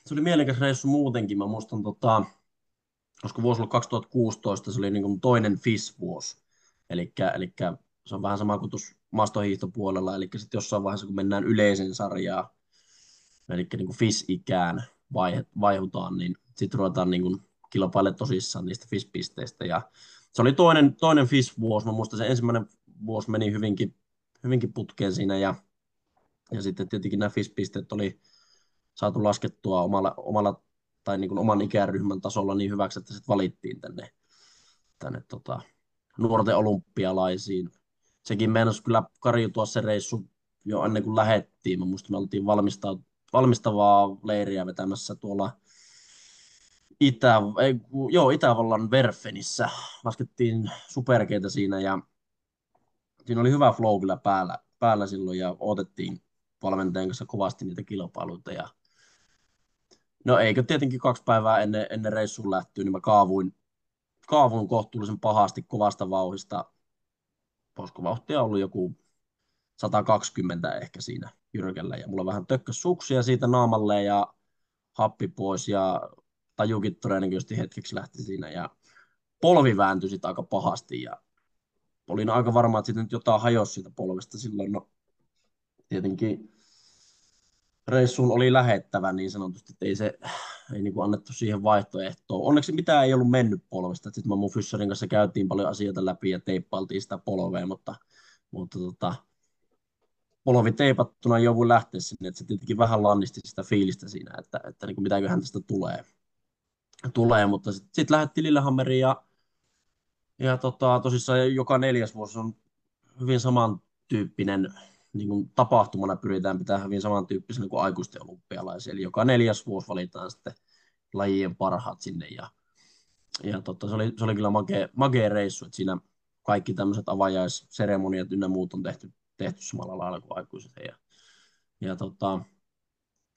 se oli mielekäs reissu muutenkin. Mä muistan, tota, koska vuosi oli 2016, se oli niin kuin toinen FIS-vuosi. Eli se on vähän sama kuin tuossa maastohiihtopuolella, eli sitten jossain vaiheessa, kun mennään yleisen sarjaan, eli niin kuin FIS-ikään vaihutaan, niin sitten ruvetaan niin kuin kilpailemaan tosissaan niistä FIS-pisteistä. Ja se oli toinen, toinen FIS-vuosi, mä muistan se ensimmäinen vuosi meni hyvinkin, hyvinkin putkeen siinä, ja, ja sitten tietenkin nämä FIS-pisteet oli saatu laskettua omalla, omalla tai niin kuin oman ikäryhmän tasolla niin hyväksi, että sitten valittiin tänne, tänne tota, nuorten olympialaisiin. Sekin meinasi kyllä karjutua se reissu jo ennen kuin lähettiin. Mä muistan, me oltiin valmistavaa leiriä vetämässä tuolla Itä, ei, joo, Itävallan Verfenissä. Laskettiin superkeitä siinä ja siinä oli hyvä flow kyllä päällä, päällä silloin ja otettiin valmentajan kanssa kovasti niitä kilpailuita. Ja... No eikö tietenkin kaksi päivää ennen, ennen reissun lähtyä, niin mä kaavuin kaavun kohtuullisen pahasti kovasta vauhista. Olisiko vauhtia ollut joku 120 ehkä siinä jyrkällä. Ja mulla vähän tökkäs suksia siitä naamalle ja happi pois ja tajukin todennäköisesti hetkeksi lähti siinä. Ja polvi vääntyi sitten aika pahasti ja olin aika varma, että sitten jotain hajosi siitä polvesta silloin. No, tietenkin reissuun oli lähettävä niin sanotusti, että ei se ei niin kuin annettu siihen vaihtoehtoa. Onneksi mitään ei ollut mennyt polvesta. Sitten mä mun Fysserin kanssa käytiin paljon asioita läpi ja teippailtiin sitä polvea, mutta, mutta tota, polvi teipattuna jouduin lähteä sinne, että se tietenkin vähän lannisti sitä fiilistä siinä, että, että niin kuin mitäköhän tästä tulee. tulee mutta sitten sit lähdettiin Lillehammeriin ja, ja tota, tosissaan joka neljäs vuosi on hyvin samantyyppinen niin kuin tapahtumana pyritään pitämään hyvin samantyyppisenä kuin aikuisten olympialaisia. Eli joka neljäs vuosi valitaan sitten lajien parhaat sinne. Ja, ja totta, se, oli, se oli kyllä makea, makea reissu, että siinä kaikki tämmöiset avajaisseremoniat ynnä muut on tehty, tehty samalla lailla kuin aikuiset. Ja, ja tota,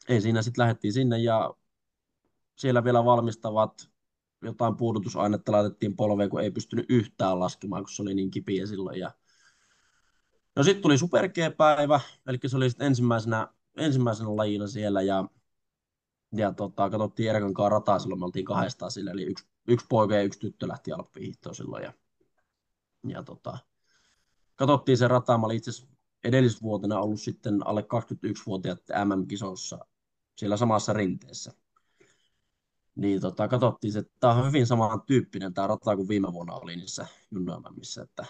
ei siinä sitten lähdettiin sinne ja siellä vielä valmistavat jotain puudutusainetta laitettiin polveen, kun ei pystynyt yhtään laskemaan, kun se oli niin kipiä silloin. Ja No sitten tuli Super G-päivä, eli se oli sitten ensimmäisenä, ensimmäisenä lajina siellä ja, ja tota, katsottiin Erkan kanssa rataa silloin, me oltiin kahdestaan sillä, eli yksi, yksi poika ja yksi tyttö lähti alppihiihtoon silloin ja, ja tota, katsottiin se rata, mä olin itse edellisvuotena ollut sitten alle 21-vuotiaat MM-kisossa siellä samassa rinteessä. Niin tota, katsottiin, että tämä on hyvin samantyyppinen tämä rata kuin viime vuonna oli niissä junnoimemmissa, että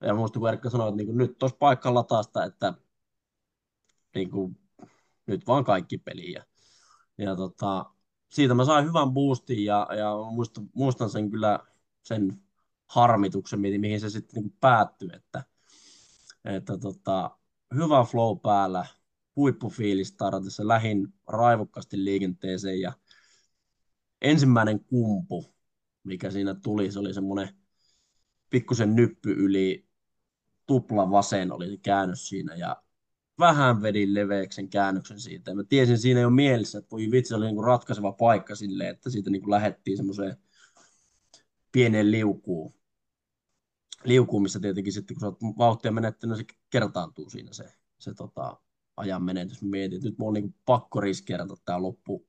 ja muista kun Erkka sanoi, että niin kuin, nyt tuossa paikka lataasta, että niin kuin, nyt vaan kaikki peliä. Ja tota, siitä mä sain hyvän boostin ja, ja muistan, muistan sen kyllä sen harmituksen, mihin se sitten niin päättyi, että, että tota, hyvä flow päällä, huippufiilis startissa, lähin raivokkaasti liikenteeseen ja ensimmäinen kumpu, mikä siinä tuli, se oli semmoinen pikkusen nyppy yli tupla vasen oli se käännös siinä ja vähän vedin leveäksen käännöksen siitä. Ja mä tiesin siinä jo mielessä, että voi vitsi, oli niinku ratkaiseva paikka sille, että siitä niinku lähettiin semmoiseen pieneen liukuun. Liukuun, missä tietenkin sitten kun sä oot vauhtia menettänyt, se kertaantuu siinä se, se tota, ajan menetys. Mä mietin, että nyt mulla on niinku pakko riskeerata tämä loppu,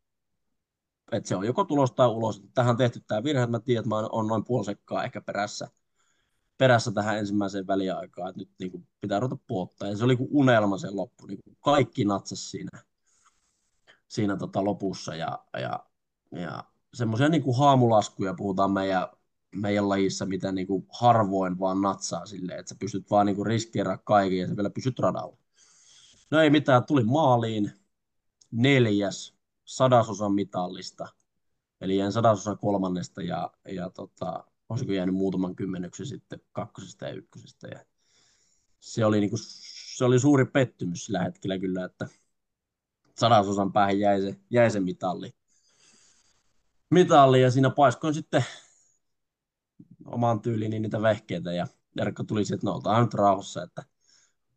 että se on joko tulos tai ulos. Tähän on tehty tämä virhe, että mä tiedän, että mä oon noin puoli sekkaa ehkä perässä, perässä tähän ensimmäiseen väliaikaan, että nyt niin kuin pitää ruveta puottaa. Ja se oli kuin unelma sen loppu, niin kuin kaikki natsas siinä, siinä tota lopussa. Ja, ja, ja semmoisia niin kuin haamulaskuja puhutaan meidän, meidän lajissa, mitä niin kuin harvoin vaan natsaa silleen, että sä pystyt vaan niin riskeeraamaan kaiken ja sä vielä pysyt radalla. No ei mitään, tuli maaliin neljäs sadasosan mitallista, eli jäin sadasosan kolmannesta ja, ja tota, olisiko jäänyt muutaman kymmenyksen sitten kakkosesta ja ykkösestä. Ja se, oli niinku, se oli suuri pettymys sillä hetkellä kyllä, että sadasosan päähän jäi se, jäi se mitalli. mitalli. Ja siinä paiskoin sitten omaan tyyliin niitä vehkeitä ja Jarkko tuli sieltä, että no oltaan nyt rauhassa, että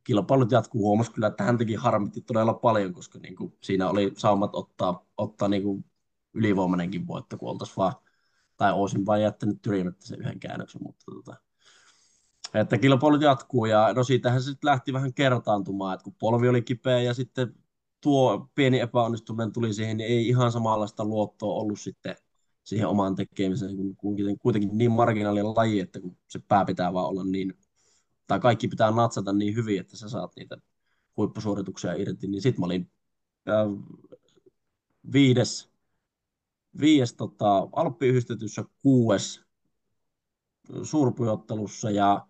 kilpailut jatkuu. Huomasi kyllä, että hän teki harmitti todella paljon, koska niin kuin, siinä oli saumat ottaa, ottaa niin kuin ylivoimainenkin voitto, kun oltaisiin vaan, tai olisin vain jättänyt tyrimättä sen yhden käännöksen, mutta tota, että kilpailut jatkuu ja no siitähän se lähti vähän kertaantumaan, että kun polvi oli kipeä ja sitten tuo pieni epäonnistuminen tuli siihen, niin ei ihan samanlaista luottoa ollut sitten siihen omaan tekemiseen, kun kuitenkin, kuitenkin niin marginaalinen laji, että kun se pää pitää vaan olla niin tai kaikki pitää natsata niin hyvin, että sä saat niitä huippusuorituksia irti, niin sitten mä olin äh, viides, viides tota, Alppiyhdistetyssä kuues suurpujottelussa ja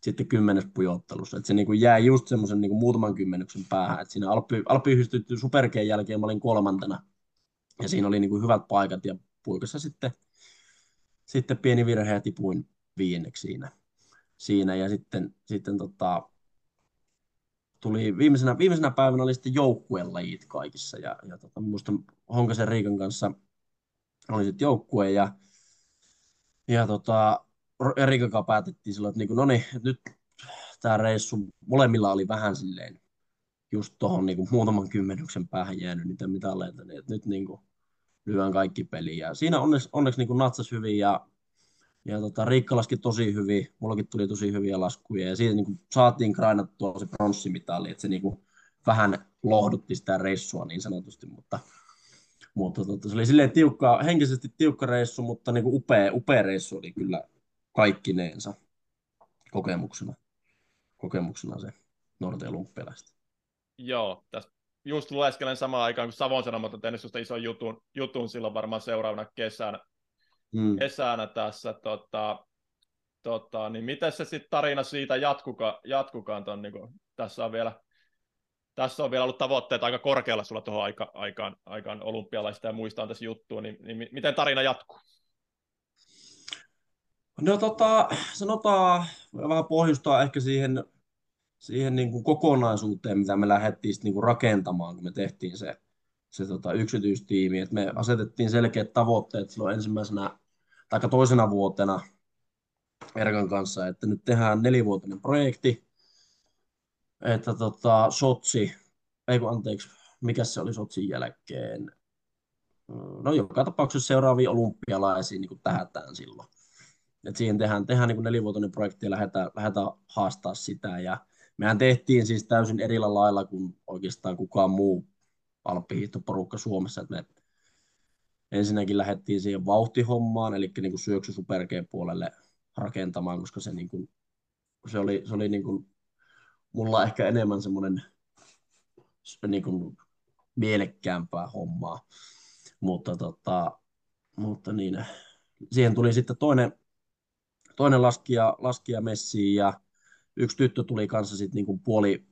sitten kymmenes pujottelussa. Et se niin kuin jäi just semmoisen niin muutaman kymmenyksen päähän. Et siinä Alppi, Alppiyhdistetty superkeen jälkeen mä olin kolmantena. Ja siinä oli niin kuin hyvät paikat ja puikassa sitten, sitten pieni virhe ja tipuin viienneksi siinä siinä ja sitten, sitten tota, tuli viimeisenä, viimeisenä päivänä oli sitten joukkueen lajit kaikissa ja, ja tota, muistan Honkasen Riikan kanssa oli sitten joukkue ja, ja tota, kanssa päätettiin silloin, että niin kuin, no niin, nyt tämä reissu molemmilla oli vähän silleen just tuohon niin muutaman kymmenyksen päähän jäänyt niitä mitalleita, niin että nyt niin kuin, lyön kaikki peliin. Ja siinä onneksi, onneksi niin kuin natsas hyvin ja ja tota, Riikka laski tosi hyvin, mullakin tuli tosi hyviä laskuja, ja siitä niin kuin, saatiin krainattua se pronssimitali, että se niin kuin, vähän lohdutti sitä reissua niin sanotusti, mutta, mutta tota, se oli silleen tiukka, henkisesti tiukka reissu, mutta niin kuin upea, upea reissu oli kyllä kaikkineensa kokemuksena, kokemuksena se Norte olympialaista. Joo, tästä just lueskelen samaan aikaan, kun Savon Sanomat on tehnyt ison jutun, jutun silloin varmaan seuraavana kesänä, mm. kesänä tässä. Tota, tota, niin miten se sitten tarina siitä jatkuka, jatkukaan ton, niin kun, tässä on vielä tässä on vielä ollut tavoitteet aika korkealla sulla tuohon aika, aikaan, aikaan olympialaista ja muista on tässä juttua, niin, niin miten tarina jatkuu? No tota, sanotaan, vähän pohjustaa ehkä siihen, siihen niin kuin kokonaisuuteen, mitä me lähdettiin niin kuin rakentamaan, kun me tehtiin se, se tota, yksityistiimi. Et me asetettiin selkeät tavoitteet silloin ensimmäisenä tai toisena vuotena Erkan kanssa, että nyt tehdään nelivuotinen projekti, että tota, Sotsi, ei kun anteeksi, mikä se oli Sotsin jälkeen, no joka tapauksessa seuraaviin olympialaisiin niin tähätään silloin. Et siihen tehdään, tehdään niin nelivuotinen projekti ja lähdetään, lähdetään haastaa sitä. Ja mehän tehtiin siis täysin erillä lailla kuin oikeastaan kukaan muu alppihiihtoporukka Suomessa. Et me ensinnäkin lähdettiin siihen vauhtihommaan, eli niin syöksy superkeen puolelle rakentamaan, koska se, niin kuin, se oli, se oli niin kuin, mulla ehkä enemmän semmoinen niin kuin, mielekkäämpää hommaa. Mutta, tota, mutta niin, siihen tuli sitten toinen, toinen laskija, laskija messiin ja yksi tyttö tuli kanssa sitten niin kuin puoli,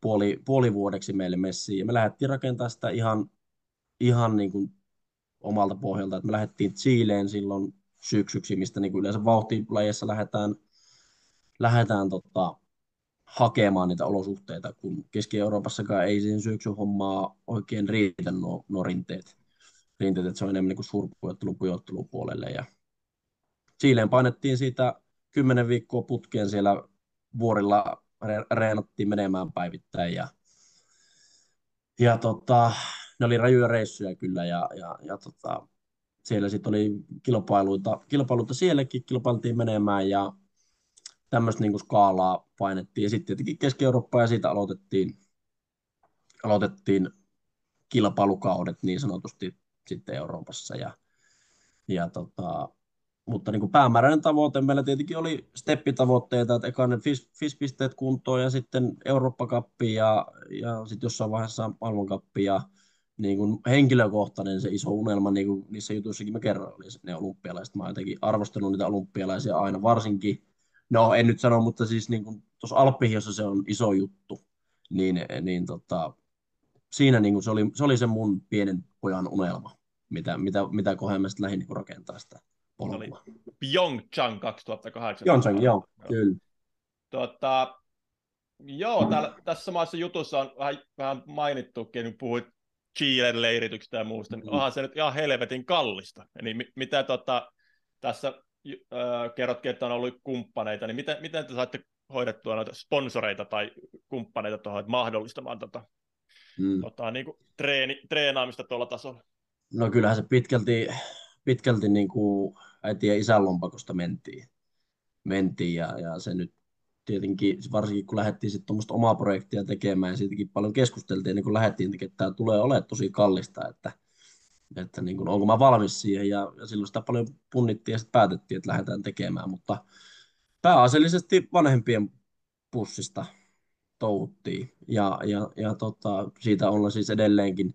puoli, puoli vuodeksi meille messiin. Ja me lähdettiin rakentamaan sitä ihan, ihan niin kuin omalta pohjalta, että me lähdettiin Chileen silloin syksyksi, mistä niin kuin yleensä vauhtilajissa lähdetään, lähdetään tota, hakemaan niitä olosuhteita, kun Keski-Euroopassakaan ei siihen syöksyhommaa oikein riitä nuo, nuo rinteet. rinteet. Että se on enemmän niin suurpujottelun pujottelun puolelle. Ja Chileen painettiin siitä kymmenen viikkoa putkeen siellä vuorilla reenattiin menemään päivittäin ja, ja tota, ne oli rajuja reissuja kyllä ja, ja, ja tota, siellä sitten oli kilpailuita, kilpailuita sielläkin, kilpailtiin menemään ja tämmöistä niin skaalaa painettiin. Ja sitten tietenkin Keski-Eurooppa ja siitä aloitettiin, aloitettiin kilpailukaudet niin sanotusti sitten Euroopassa. Ja, ja tota, mutta niin kuin päämääräinen tavoite meillä tietenkin oli steppitavoitteita, että eka ne FIS-pisteet kuntoon ja sitten Eurooppa-kappi ja, ja sitten jossain vaiheessa maailmankappi ja niin kuin henkilökohtainen se iso unelma, niin kuin niissä jutuissakin mä kerroin, oli ne olympialaiset. Mä oon jotenkin arvostanut niitä olympialaisia aina, varsinkin, no en nyt sano, mutta siis niin kuin tuossa Alppihiossa se on iso juttu, niin, niin tota, siinä niin kuin se, oli, se oli se mun pienen pojan unelma, mitä, mitä, mitä kohden mä sitten lähdin niin rakentaa sitä polkua. Pyeongchang 2008. Pyeongchang, joo, joo. kyllä. Tota, joo, täällä, tässä samassa jutussa on vähän, vähän mainittukin, kun puhuit Chilen leirityksestä ja muusta, niin mm. onhan se nyt ihan helvetin kallista. Niin mitä tota, tässä äh, kerrotkin, että on ollut kumppaneita, niin miten, miten te saatte hoidettua noita sponsoreita tai kumppaneita tuohon mahdollistamaan tota, mm. tota, niin kuin treeni, treenaamista tuolla tasolla? No kyllähän se pitkälti, pitkälti niin kuin äiti ja isän lompakosta mentiin. mentiin ja, ja, se nyt tietenkin, varsinkin kun lähdettiin sitten tuommoista omaa projektia tekemään ja siitäkin paljon keskusteltiin ennen kuin lähdettiin tekemään, että tämä tulee olemaan tosi kallista, että, että niin kuin, onko mä valmis siihen ja, ja silloin sitä paljon punnittiin ja sitten päätettiin, että lähdetään tekemään, mutta pääasiallisesti vanhempien pussista touhuttiin ja, ja, ja tota, siitä ollaan siis edelleenkin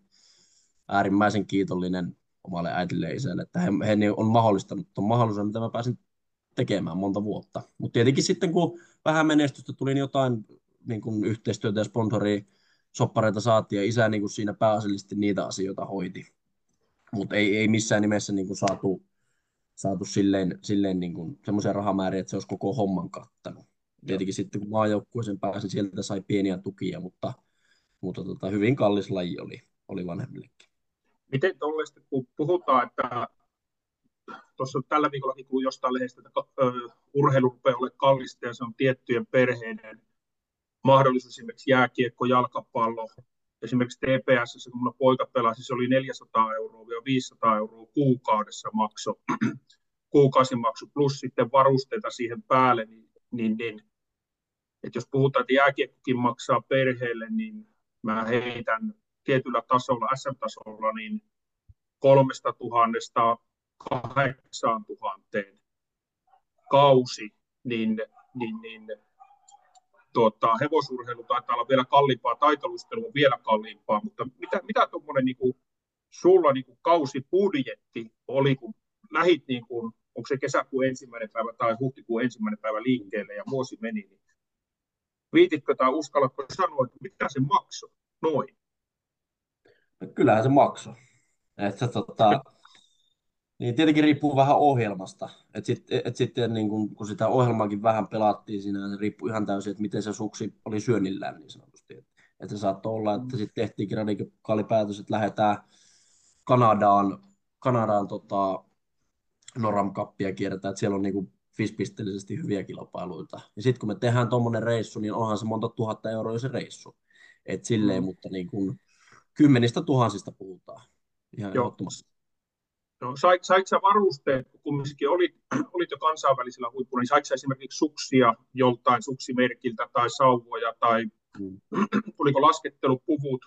äärimmäisen kiitollinen omalle äitille ja isälle, että he, he on mahdollistanut tuon mahdollisuuden, mitä mä pääsin tekemään monta vuotta. Mutta tietenkin sitten, kun vähän menestystä tuli, niin jotain niin kuin yhteistyötä ja sponsoria, soppareita saatiin, ja isä niin kuin siinä pääasiallisesti niitä asioita hoiti. Mutta ei, ei missään nimessä niin kuin saatu, saatu silleen, silleen niin kuin semmoisia rahamääriä, että se olisi koko homman kattanut. Tietenkin sitten kun maajoukkueeseen pääsin, sieltä sai pieniä tukia, mutta, mutta tota, hyvin kallis laji oli, oli vanhemmillekin. Miten tuollaista, kun puhutaan, että tuossa tällä viikolla kun jostain lehdestä, että urheilu rupeaa olemaan kallista ja se on tiettyjen perheiden mahdollisuus, esimerkiksi jääkiekko, jalkapallo, esimerkiksi TPS, kun mulla poika pelasi, se oli 400 euroa ja 500 euroa kuukaudessa makso, [CLEARS THROAT] kuukausimaksu plus sitten varusteita siihen päälle, niin, niin, niin. Että jos puhutaan, että jääkiekkokin maksaa perheelle, niin mä heitän tietyllä tasolla, SM-tasolla, niin kolmesta tuhannesta kahdeksaan tuhanteen kausi, niin, niin, niin tuota, hevosurheilu taitaa olla vielä kalliimpaa, taitolustelu on vielä kalliimpaa, mutta mitä, mitä tuommoinen niin kuin, sulla niin kuin kausibudjetti oli, kun lähit, niin kuin, onko se kesäkuun ensimmäinen päivä tai huhtikuun ensimmäinen päivä liikkeelle ja vuosi meni, niin viititkö tai uskallatko sanoa, että mitä se maksoi noin? No, kyllähän se maksoi. Että, tota, [LAUGHS] niin tietenkin riippuu vähän ohjelmasta. Et sit, et sitten niin kun, kun sitä ohjelmaakin vähän pelattiin siinä, se riippuu ihan täysin, että miten se suksi oli syönnillään niin sanotusti. Että et se saattoi olla, että sitten tehtiinkin radikaali päätös, että lähdetään Kanadaan, Kanadaan tota, Noram Cupia kierretään, että siellä on niin fispisteellisesti hyviä kilpailuita. Ja sitten kun me tehdään tuommoinen reissu, niin onhan se monta tuhatta euroa se reissu. Et silleen, mm. mutta niin kun, kymmenistä tuhansista puhutaan. Ihan Joo. No, sait, sait sä varusteet, kun kumminkin olit, [CLEARS THROAT] olit jo kansainvälisellä huipulla, niin sait sä esimerkiksi suksia joltain suksimerkiltä tai sauvoja tai mm. [CLEARS THROAT] tuliko laskettelupuvut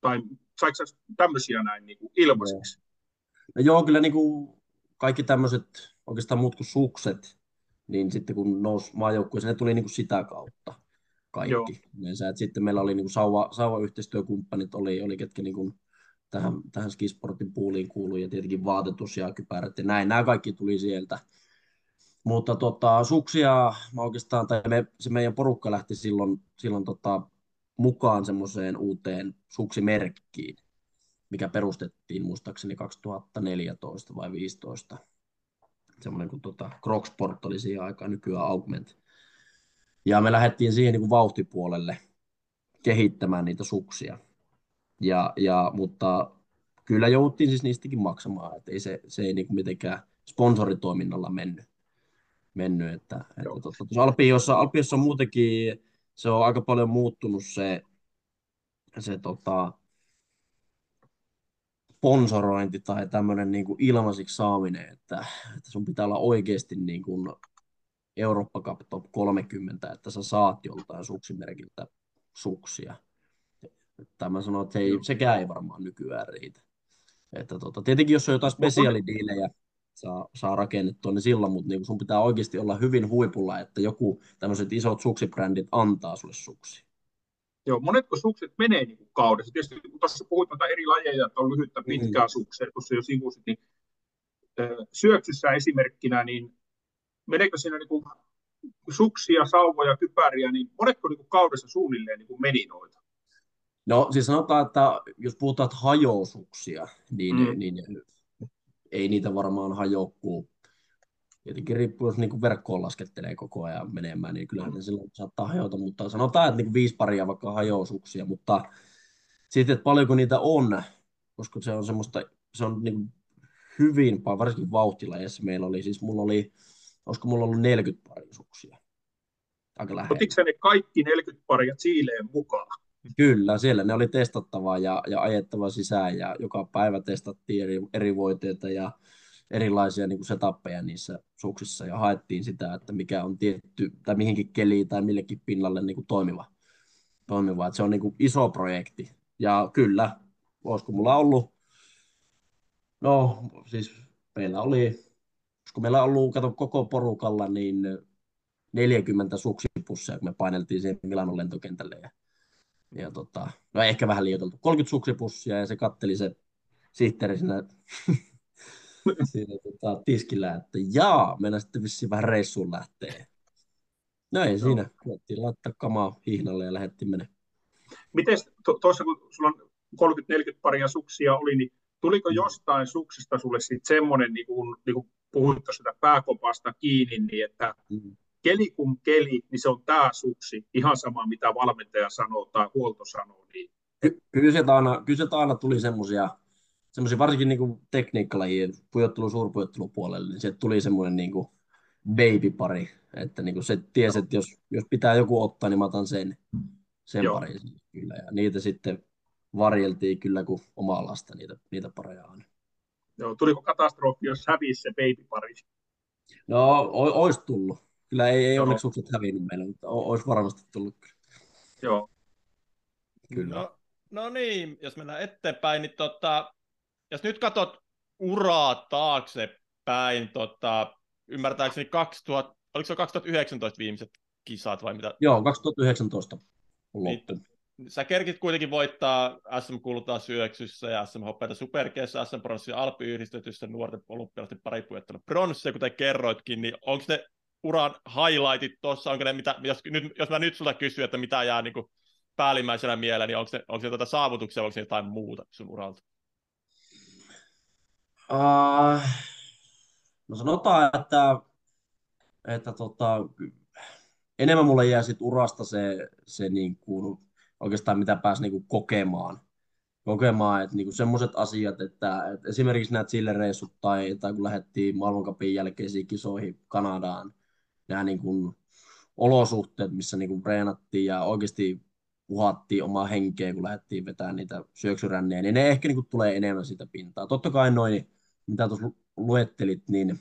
tai sait sä tämmöisiä näin niin kuin ilmaiseksi? No joo, kyllä niin kuin kaikki tämmöiset oikeastaan muut kuin sukset, niin sitten kun nousi maajoukkueeseen, ne tuli niin kuin sitä kautta kaikki. Yleensä, että sitten meillä oli niin kuin sauva, sauva-yhteistyökumppanit, oli, oli ketkä niin kuin tähän, tähän skisportin puuliin kuuluu ja tietenkin vaatetus ja kypärät ja näin. Nämä kaikki tuli sieltä. Mutta tota, suksia mä oikeastaan, tai me, se meidän porukka lähti silloin, silloin tota, mukaan semmoiseen uuteen suksimerkkiin, mikä perustettiin muistaakseni 2014 vai 2015. Semmoinen kuin tota, Crocsport oli siihen aikaan, nykyään Augment. Ja me lähdettiin siihen niin kuin vauhtipuolelle kehittämään niitä suksia. Ja, ja, mutta kyllä jouduttiin siis niistäkin maksamaan, että ei se, se ei niin kuin mitenkään sponsoritoiminnalla mennyt. mennyt että, että tuossa, tuossa Alpiossa, Alpiossa on muutenkin se on aika paljon muuttunut se, se tota, sponsorointi tai tämmöinen niin kuin ilmaisiksi saaminen, että, että sun pitää olla oikeasti niin kuin Eurooppa Cup Top 30, että sä saat joltain suksimerkiltä suksia. Tai mä sanon, että ei, sekään ei varmaan nykyään riitä. Että tota, tietenkin jos on jotain spesiaalidiilejä, saa, saa rakennettua, niin silloin, mutta niin sun pitää oikeasti olla hyvin huipulla, että joku tämmöiset isot suksibrändit antaa sulle suksi. Joo, monetko sukset menee niin kuin kaudessa? Tietysti kun tuossa puhuit noita eri lajeja, että on lyhyttä, pitkää mm. suksea, tuossa jo sivusit, niin syöksyssä esimerkkinä, niin meneekö siinä niin kuin suksia, sauvoja, kypäriä, niin monetko niin kuin kaudessa suunnilleen niin kuin meni noita? No siis sanotaan, että jos puhutaan hajosuksia, niin, mm. niin ei niitä varmaan hajokkuu. Tietenkin riippuu, jos niin verkkoon laskettelee koko ajan menemään, niin kyllähän ne silloin saattaa hajota, mutta sanotaan, että niin viisi paria vaikka hajosuksia, mutta sitten, että paljonko niitä on, koska se on semmoista, se on niin hyvin, varsinkin vauhtilajeissa meillä oli, siis mulla oli, olisiko mulla ollut 40 paria suksia. Aika Otitko ne kaikki 40 paria Chileen mukaan? Kyllä, siellä ne oli testattavaa ja, ja ajettava sisään ja joka päivä testattiin eri, eri voiteita ja erilaisia niin kuin setappeja niissä suksissa ja haettiin sitä, että mikä on tietty tai mihinkin keliin tai millekin pinnalle niin kuin toimiva. toimiva. Että se on niin kuin iso projekti. Ja kyllä, olisiko mulla ollut, no siis meillä oli, kun meillä on ollut, kato koko porukalla, niin 40 suksipusseja, kun me paineltiin siihen Milanon lentokentälle. Ja ja tota, no ehkä vähän liioiteltu, 30 suksipussia ja se katteli se sihteeri siinä, [LAUGHS] siinä tota, tiskillä, että jaa, mennä sitten vissiin vähän reissuun lähtee. No ei no. siinä, koettiin laittaa kamaa hihnalle ja lähdettiin menemään. Miten tuossa kun sulla on 30-40 paria suksia oli, niin tuliko mm. jostain suksista sulle sitten semmoinen, niin kuin, niin kuin puhuit tuosta pääkopasta kiinni, niin että mm keli kun keli, niin se on tämä suksi, ihan sama mitä valmentaja sanoo tai huolto sanoo. Niin... Ky- kyllä, sieltä aina, kyllä aina tuli semmoisia, semmoisia varsinkin niin kuin tekniikkalajien pujottelu suurpujottelupuolelle, niin sieltä tuli semmoinen niin kuin baby-pari, että niin kuin se tiesi, että jos, jos pitää joku ottaa, niin mä otan sen, sen parin kyllä, ja niitä sitten varjeltiin kyllä kuin omaa lasta niitä, niitä pareja aina. Joo, tuliko katastrofi, jos hävisi se baby-pari? No, o- olisi tullut Kyllä ei, ei onneksi sukset hävinnyt meillä, mutta olisi varmasti tullut kyllä. Joo. Kyllä. No, no niin, jos mennään eteenpäin, niin tota, jos nyt katsot uraa taaksepäin, tota, ymmärtääkseni 2000, oliko se 2019 viimeiset kisat vai mitä? Joo, 2019 on niin, sä kerkit kuitenkin voittaa SM Kultaa syöksyssä ja SM Hoppeita Superkeessä, SM Bronssia Alppi-yhdistetyssä nuorten olympialaisten paripujettelu bronssia, kuten kerroitkin, niin onko ne uran highlightit tuossa, onko ne mitä, jos, nyt, jos mä nyt sulta kysyn, että mitä jää niin kuin päällimmäisenä mieleen, niin onko se, onko se tuota saavutuksia, onko se jotain muuta sun uralta? Uh, no sanotaan, että, että tota, enemmän mulle jää sit urasta se, se niin kuin, oikeastaan mitä pääsi niin kuin kokemaan. kokemaan että niin semmoiset asiat, että, että esimerkiksi nämä Chile-reissut tai, tai kun lähdettiin maailmankapin jälkeisiin kisoihin Kanadaan, nämä niin kuin olosuhteet, missä niin kuin treenattiin ja oikeasti puhattiin omaa henkeä, kun lähdettiin vetämään niitä syöksyrännejä, niin ne ehkä niin kuin tulee enemmän sitä pintaa. Totta kai noin, mitä tuossa luettelit, niin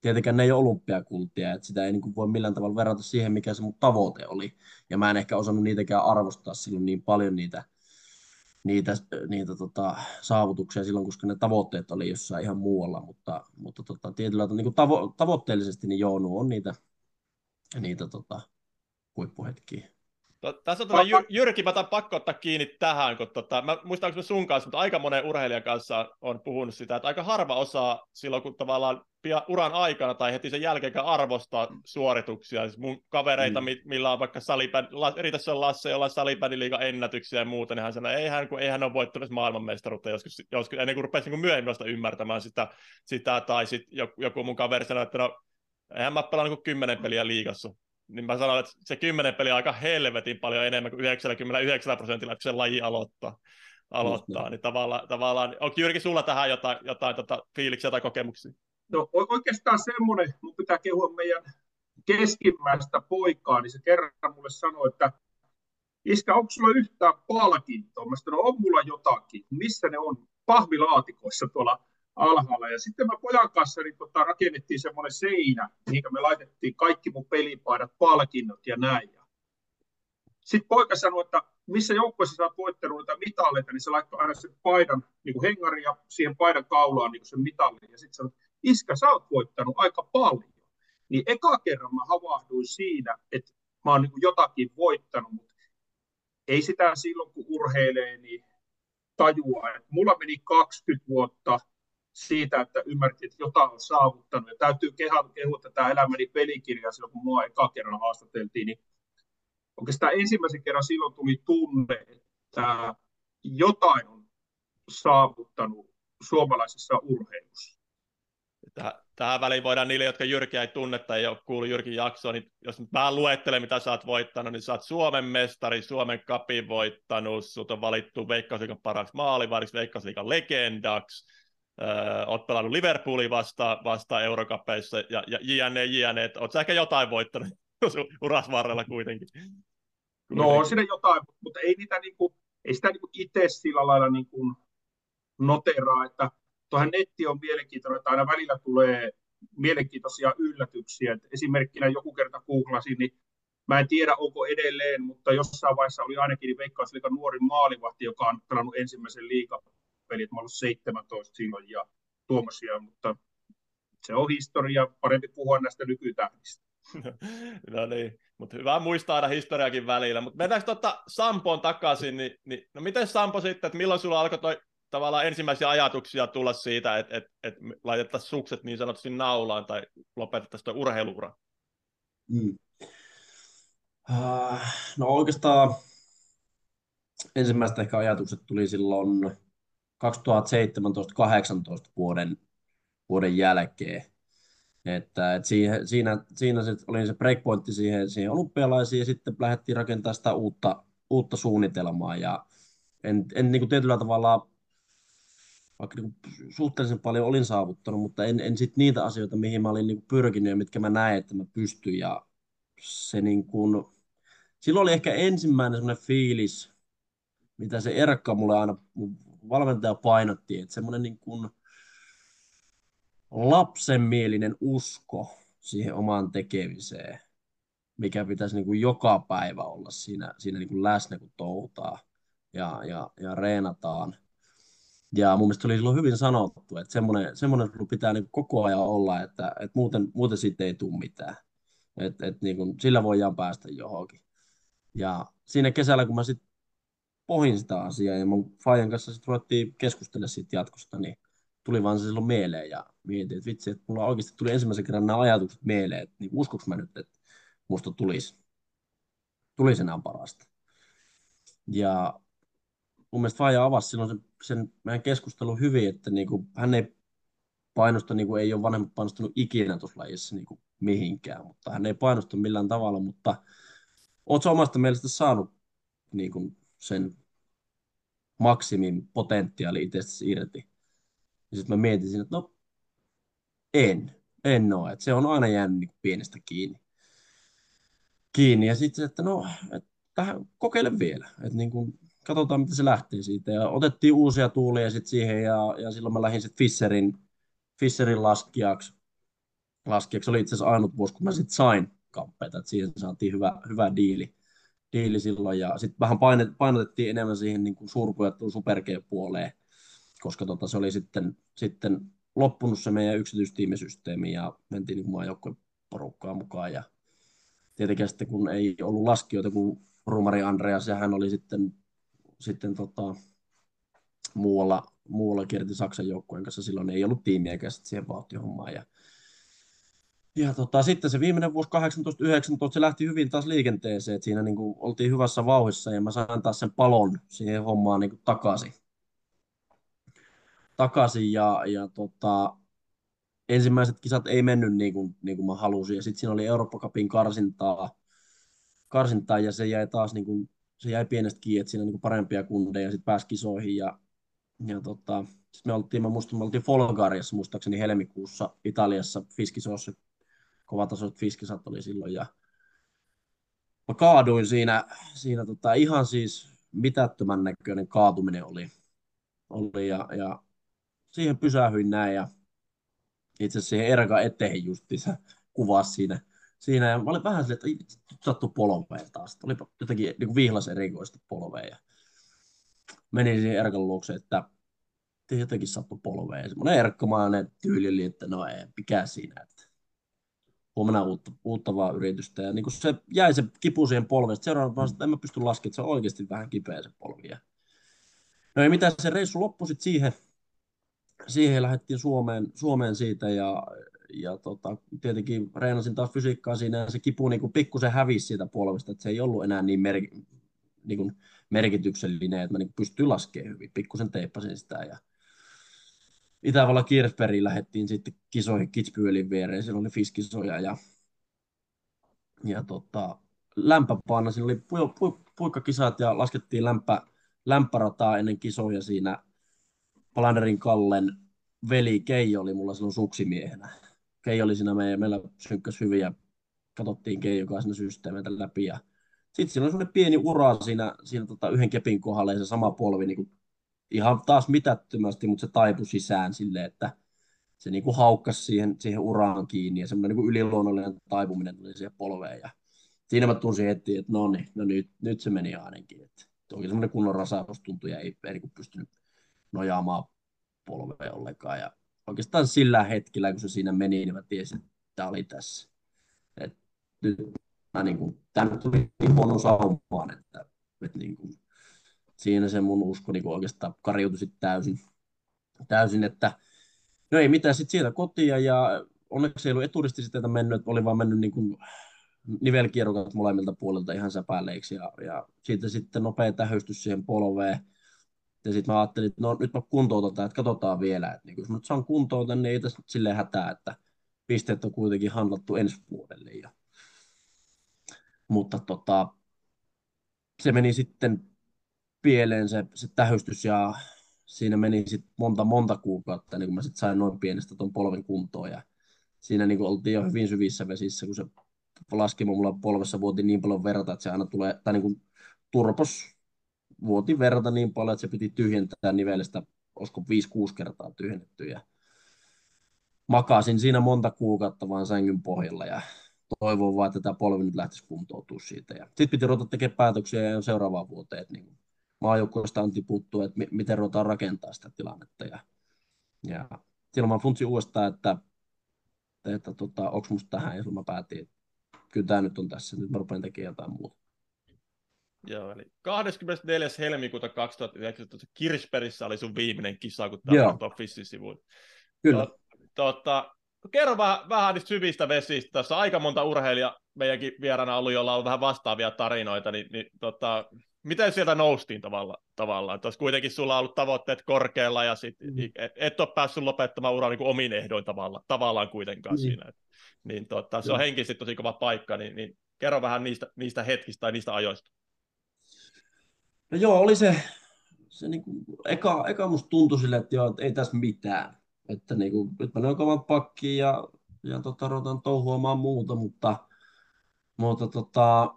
tietenkään ne ei ole olympiakultia, että sitä ei niin kuin voi millään tavalla verrata siihen, mikä se mun tavoite oli. Ja mä en ehkä osannut niitäkään arvostaa silloin niin paljon niitä, niitä, niitä tota, saavutuksia silloin, koska ne tavoitteet oli jossain ihan muualla, mutta, mutta tota, tietyllä niin kuin tavo- tavoitteellisesti niin joo, on niitä niitä tota, huippuhetkiä. Tässä on Jyr- Jyrki, mä pakko ottaa kiinni tähän, kun tota, mä muistan, että sun kanssa, mutta aika monen urheilijan kanssa on puhunut sitä, että aika harva osaa silloin, kun tavallaan uran aikana tai heti sen jälkeen arvostaa suorituksia. Siis mun kavereita, mm. millä on vaikka salibändi, Riitässä on Lasse, jolla on salibändiliigan ennätyksiä ja muuta, niin hän sanoi, että ei hän, kun ei hän ole voittanut maailmanmestaruutta joskus, joskus ennen kuin rupesi niin myöhemmin ymmärtämään sitä, sitä tai sitten joku, joku mun kaveri sanoi, että no, eihän mä pelannut kuin kymmenen peliä liigassa niin mä sanon, että se kymmenen peliä on aika helvetin paljon enemmän kuin 99 prosentilla, kun se laji aloittaa. aloittaa. Niin tavallaan, tavallaan, onko Jyrki sulla tähän jotain, jotain tota, fiiliksiä tai kokemuksia? No oikeastaan semmoinen, mun pitää kehua meidän keskimmäistä poikaa, niin se kerran mulle sanoi, että Iskä, onko sulla yhtään palkintoa? Mä sanoin, no on mulla jotakin. Missä ne on? Pahvilaatikoissa tuolla alhaalla. Ja sitten mä pojan kanssa niin tota, rakennettiin semmoinen seinä, mihin me laitettiin kaikki mun pelipaidat, palkinnot ja näin. Ja sitten poika sanoi, että missä joukkueessa sä oot voittanut niitä mitaleita, niin se laittoi aina sen paidan niin kuin hengari ja siihen paidan kaulaan niin sen mitalin. Ja sitten sanoi, iskä, sä oot voittanut aika paljon. Niin eka kerran mä havahduin siinä, että mä oon niin kuin jotakin voittanut, mutta ei sitä silloin, kun urheilee, niin tajua. Et mulla meni 20 vuotta siitä, että ymmärti, että jotain on saavuttanut. Ja täytyy kehua, että tämä elämäni pelikirja silloin, kun mua eka kerran haastateltiin, niin oikeastaan ensimmäisen kerran silloin tuli tunne, että jotain on saavuttanut suomalaisessa urheilussa. Tähän väliin voidaan niille, jotka Jyrkiä ei tunne tai ei ole kuullut Jyrkin jaksoa, niin jos nyt vähän luettelen, mitä sä oot voittanut, niin sä oot Suomen mestari, Suomen kapin voittanut, sut on valittu Veikkausliikan paraksi maalivahdiksi, Veikkausliikan legendaksi, öö, oot pelannut Liverpoolin vasta, vasta Eurokapeissa ja, ja jne, jne. Oot sä ehkä jotain voittanut [LAUGHS] uras varrella kuitenkin? No on siinä jotain, mutta ei, niitä niinku, ei sitä niinku itse sillä lailla niinku noteraa, että tuohon netti on mielenkiintoinen, että aina välillä tulee mielenkiintoisia yllätyksiä. Et esimerkkinä joku kerta googlasin, niin mä en tiedä onko edelleen, mutta jossain vaiheessa oli ainakin niin Veikkausliikan nuori maalivahti, joka on pelannut ensimmäisen liigapelit. Mä ollut 17 silloin ja tuommoisia, mutta se on historia, parempi puhua näistä nykytähdistä. [LAUGHS] no niin, mutta hyvä muistaa aina historiakin välillä. Mutta mennäänkö tuota Sampoon takaisin, niin, niin no miten Sampo sitten, että milloin sulla alkoi toi tavallaan ensimmäisiä ajatuksia tulla siitä, että, että, että laitettaisiin sukset niin sanotusti naulaan tai lopetettaisiin tuo urheiluura? Mm. Uh, no oikeastaan ensimmäiset ehkä ajatukset tuli silloin 2017-2018 vuoden, vuoden jälkeen. Että, että siinä, siinä, siinä se oli se breakpointti siihen, siihen olympialaisiin ja sitten lähdettiin rakentamaan sitä uutta, uutta suunnitelmaa. Ja en, en niin kuin tietyllä tavalla vaikka niin kuin suhteellisen paljon olin saavuttanut, mutta en, en sit niitä asioita, mihin mä olin niin kuin pyrkinyt ja mitkä mä näin, että mä pystyn. Ja se niin kuin, silloin oli ehkä ensimmäinen semmoinen fiilis, mitä se Erkka mulle aina, valmentaja painotti, että semmoinen niin kuin lapsenmielinen usko siihen omaan tekemiseen, mikä pitäisi niin kuin joka päivä olla siinä, siinä niin kuin läsnä, kun touhutaan ja, ja, ja reenataan – ja mun mielestä oli silloin hyvin sanottu, että semmoinen, semmoinen pitää niin koko ajan olla, että, että muuten, muuten siitä ei tule mitään. Että, että niin kuin, sillä voidaan päästä johonkin. Ja siinä kesällä, kun mä sitten pohin sitä asiaa ja mun Fajan kanssa sitten ruvettiin keskustella siitä jatkosta, niin tuli vaan se silloin mieleen ja mietin, että vitsi, että mulla oikeasti tuli ensimmäisen kerran nämä ajatukset mieleen, että niin uskoks mä nyt, että musta tulisi, tulisi enää parasta. Ja mun mielestä Faija avasi silloin sen, sen meidän keskustelun hyvin, että niin kuin, hän ei painosta, niin kuin ei ole vanhemmat painostanut ikinä tuossa lajissa niin kuin mihinkään, mutta hän ei painosta millään tavalla, mutta oletko omasta mielestä saanut niin kuin sen maksimin potentiaali itsestäsi irti? Ja sitten mä mietin siinä, että no en, en ole, että se on aina jäänyt niin pienestä kiinni. kiinni. Ja sitten, että no, että tähän kokeile vielä. Että niin kuin, katsotaan, miten se lähtee siitä. Ja otettiin uusia tuulia sitten siihen, ja, ja silloin mä lähdin sitten Fisserin, Fisserin laskijaksi. Laskijaksi oli itse asiassa ainut vuosi, kun mä sitten sain kamppeita, että siihen saatiin hyvä, hyvä diili, diili silloin. Ja sitten vähän painotettiin enemmän siihen niin kuin suurpujattelun superg-puoleen, koska tota, se oli sitten, sitten loppunut se meidän yksityistiimisysteemi, ja mentiin niin maajoukkojen porukkaa mukaan. Ja tietenkin sitten, kun ei ollut laskijoita, kun Rumari Andreas, ja hän oli sitten sitten tota, muualla, muualla kierti Saksan joukkueen kanssa. Silloin ei ollut tiimiäkään siihen vauhtihommaan. Ja, ja tota, sitten se viimeinen vuosi 18-19, se lähti hyvin taas liikenteeseen, että siinä niin kuin, oltiin hyvässä vauhissa ja mä sain taas sen palon siihen hommaan niin kuin, takaisin. Takaisin ja, ja tota, ensimmäiset kisat ei mennyt niin kuin, niin kuin mä halusin ja sitten siinä oli Eurooppa Cupin karsintaa, karsintaa ja se jäi taas niin kuin, se jäi pienestä kiinni, että siinä niin parempia kundeja, sitten pääsi kisoihin ja, ja tota, sitten me oltiin, mä muistan, me oltiin Folgariassa muistaakseni helmikuussa Italiassa Fiskisossa, kovatasoiset fiskisat oli silloin ja mä kaaduin siinä, siinä tota, ihan siis mitättömän näköinen kaatuminen oli, oli ja, ja siihen pysähyin näin ja itse siihen Erka eteen justiinsa kuvasi siinä siinä ja mä olin vähän silleen, että nyt sattui polveen taas. Oli jotenkin niin vihlas erikoista polveen ja menin siihen Erkan luokse, että jotenkin sattui polveen. Semmoinen erkkomainen tyyli oli, että no ei, mikä siinä, että huomenna uutta, uutta vaan yritystä. Ja niin kuin se jäi se kipu siihen polveen. Seuraavana että en mä pysty laskemaan, että se on oikeasti vähän kipeä se polvi. No ei mitään, se reissu loppui sitten siihen, siihen lähdettiin Suomeen, Suomeen siitä ja, ja tota, tietenkin reenasin taas fysiikkaa siinä ja se kipu niin kuin pikkusen hävisi siitä polvesta, että se ei ollut enää niin, mer, niin kuin merkityksellinen, että mä niin pystyin laskemaan hyvin. Pikkusen teippasin sitä ja Itävallan Kirchbergiin lähdettiin sitten kisoihin Kitzbühelin viereen, siellä oli fiskisoja ja, ja tota, lämpöpaana, siinä oli pu, pu, puikkakisat ja laskettiin lämpö, lämpörataa ennen kisoja siinä Palanderin Kallen veli Keijo oli mulla silloin suksimiehenä. Keijo oli siinä meidän, meillä synkkäs hyvin ja katsottiin Keijo kanssa systeemeitä läpi ja sitten siinä oli pieni ura siinä, siinä tota yhden kepin kohdalla ja se sama polvi niin kuin ihan taas mitättömästi, mutta se taipui sisään silleen, että se niin kuin haukkasi siihen, siihen uraan kiinni ja semmoinen niin yliluonnollinen taipuminen tuli siihen polveen ja siinä mä tunsin heti, että no niin, no nyt, nyt se meni ainakin. Että toki semmoinen kunnon rasaus tuntui ja ei, ei niin pystynyt nojaamaan polveen ollenkaan. Ja oikeastaan sillä hetkellä, kun se siinä meni, niin mä tiesin, että tämä oli tässä. Et nyt mä niin kuin, tämä nyt tuli niin huono saumaan, että, että niin kuin, siinä se mun usko niin oikeastaan kariutui sitten täysin, täysin, että no ei mitään, sitten sieltä kotia ja onneksi ei ollut eturisti mennyt, oli vaan mennyt niin kuin nivelkierrokat molemmilta puolilta ihan säpäleiksi ja, ja siitä sitten nopea tähystys siihen polveen. Ja sitten mä ajattelin, että no nyt mä kuntoutan että katsotaan vielä. Että niin jos mä nyt saan kuntouta, niin ei tässä silleen hätää, että pisteet on kuitenkin handlattu ensi vuodelle. Ja... Mutta tota, se meni sitten pieleen se, se tähystys ja siinä meni sitten monta monta kuukautta, niin kun mä sitten sain noin pienestä tuon polven kuntoon ja siinä niin oltiin jo hyvin syvissä vesissä, kun se laski mulla polvessa vuoti niin paljon verta, että se aina tulee, tai niin turpos vuoti verta niin paljon, että se piti tyhjentää nivelestä, olisiko 5-6 kertaa tyhjennetty ja makasin siinä monta kuukautta vaan sängyn pohjalla ja toivon vaan, että tämä polvi nyt lähtisi kuntoutumaan siitä. Sitten piti ruveta tekemään päätöksiä ja seuraavaan vuoteen, että niin maajoukkoista on tiputtu, että miten ruvetaan rakentaa sitä tilannetta. Ja, ja silloin mä funtsin uudestaan, että, että tota, onko musta tähän, ja mä päätin, että kyllä tämä nyt on tässä, nyt mä rupean tekemään jotain muuta. Joo, eli 24. helmikuuta 2019 Kirsperissä oli sun viimeinen kisa, kun tämä on sivuilla. Kyllä. Tota, kerro vähän, vähän niistä syvistä vesistä. Tässä on aika monta urheilijaa meidänkin vieraana ollut, jolla on vähän vastaavia tarinoita, niin, niin tota, miten sieltä noustiin tavalla, tavallaan? Olisi kuitenkin sulla on ollut tavoitteet korkealla ja sit mm. et, et ole päässyt lopettamaan uraa niin omin ehdoin tavalla, tavallaan kuitenkaan mm. siinä. Niin tota, se on henkisesti tosi kova paikka, niin, niin kerro vähän niistä, niistä hetkistä tai niistä ajoista. No joo, oli se, se niin kuin, eka, eka musta tuntui sille, että, joo, että ei tässä mitään. Että niin kuin, nyt mä kovan pakkiin ja, ja tota, ruvetaan touhuamaan muuta, mutta, mutta tota,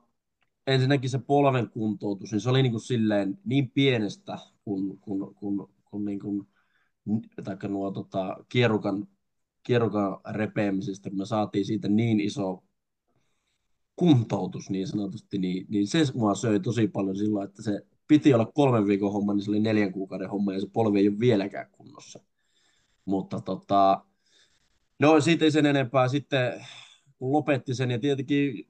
ensinnäkin se polven kuntoutus, niin se oli niin kuin silleen niin pienestä kun, kun, kun, kun niin kuin, taikka nuo tota, kierukan, kierukan repeämisestä, kun me saatiin siitä niin iso kuntoutus niin sanotusti, niin, niin se mua söi tosi paljon silloin, että se piti olla kolmen viikon homma, niin se oli neljän kuukauden homma ja se polvi ei ole vieläkään kunnossa. Mutta tota, no siitä ei sen enempää. Sitten kun lopetti sen ja tietenkin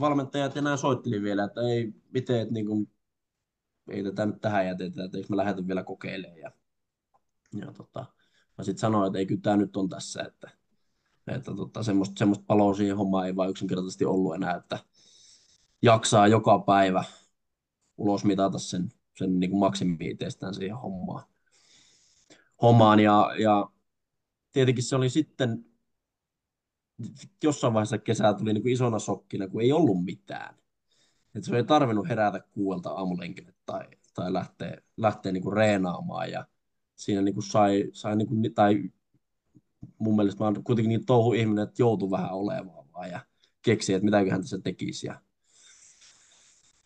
valmentajat enää soitteli vielä, että ei, miten, että niin kuin, ei tätä nyt tähän jätetä, että eikö me lähdetä vielä kokeilemaan. Ja, ja tota, mä sitten sanoin, että ei kyllä tämä nyt on tässä, että, että tota, semmoista, semmoista paloa siihen hommaan ei vaan yksinkertaisesti ollut enää, että jaksaa joka päivä ulos mitata sen, sen niin kuin maksimi siihen hommaan. hommaan ja, ja tietenkin se oli sitten jossain vaiheessa kesää tuli niin kuin isona sokkina, kun ei ollut mitään. Et se ei tarvinnut herätä kuuelta aamulenkille tai, tai lähteä, lähteä niin kuin reenaamaan. Ja siinä niin kuin sai, sai niin kuin, tai mun mielestä mä kuitenkin niin touhu ihminen, että joutui vähän olemaan vaan ja keksi, että mitäköhän tässä tekisi. Ja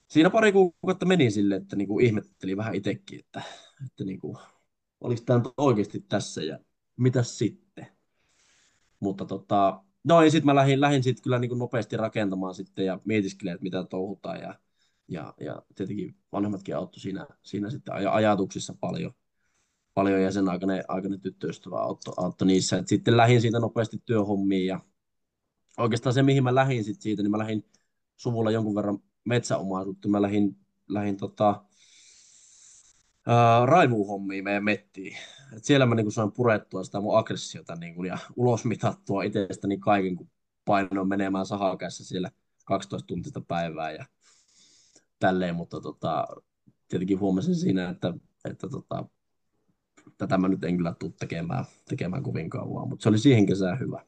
siinä pari kuukautta meni sille, että niin kuin ihmetteli vähän itsekin, että, että niin kuin, oliko tämä oikeasti tässä ja mitä sitten. Mutta tota, no ja sitten mä lähdin, lähdin sit kyllä niin nopeasti rakentamaan sitten ja mietiskelin, että mitä touhutaan ja, ja, ja tietenkin vanhemmatkin auttoi siinä, siinä sitten aj- ajatuksissa paljon, paljon ja sen aikainen, aikainen tyttöystävä auttoi, auttoi niissä. Et sitten lähdin siitä nopeasti työhommiin ja oikeastaan se, mihin mä lähdin sit siitä, niin mä lähdin suvulla jonkun verran metsäomaisuutta. Mä lähdin, lähdin tota, raivuuhommia meidän mettiin. Et siellä mä niinku sain purettua sitä mun aggressiota niinku, ja ulosmitattua itsestäni kaiken, kun painoin menemään sahakässä siellä 12 tuntista päivää ja tälleen, mutta tota, tietenkin huomasin siinä, että, että tota, tätä mä nyt en kyllä tule tekemään, tekemään kovin kauan, mutta se oli siihen kesään hyvä,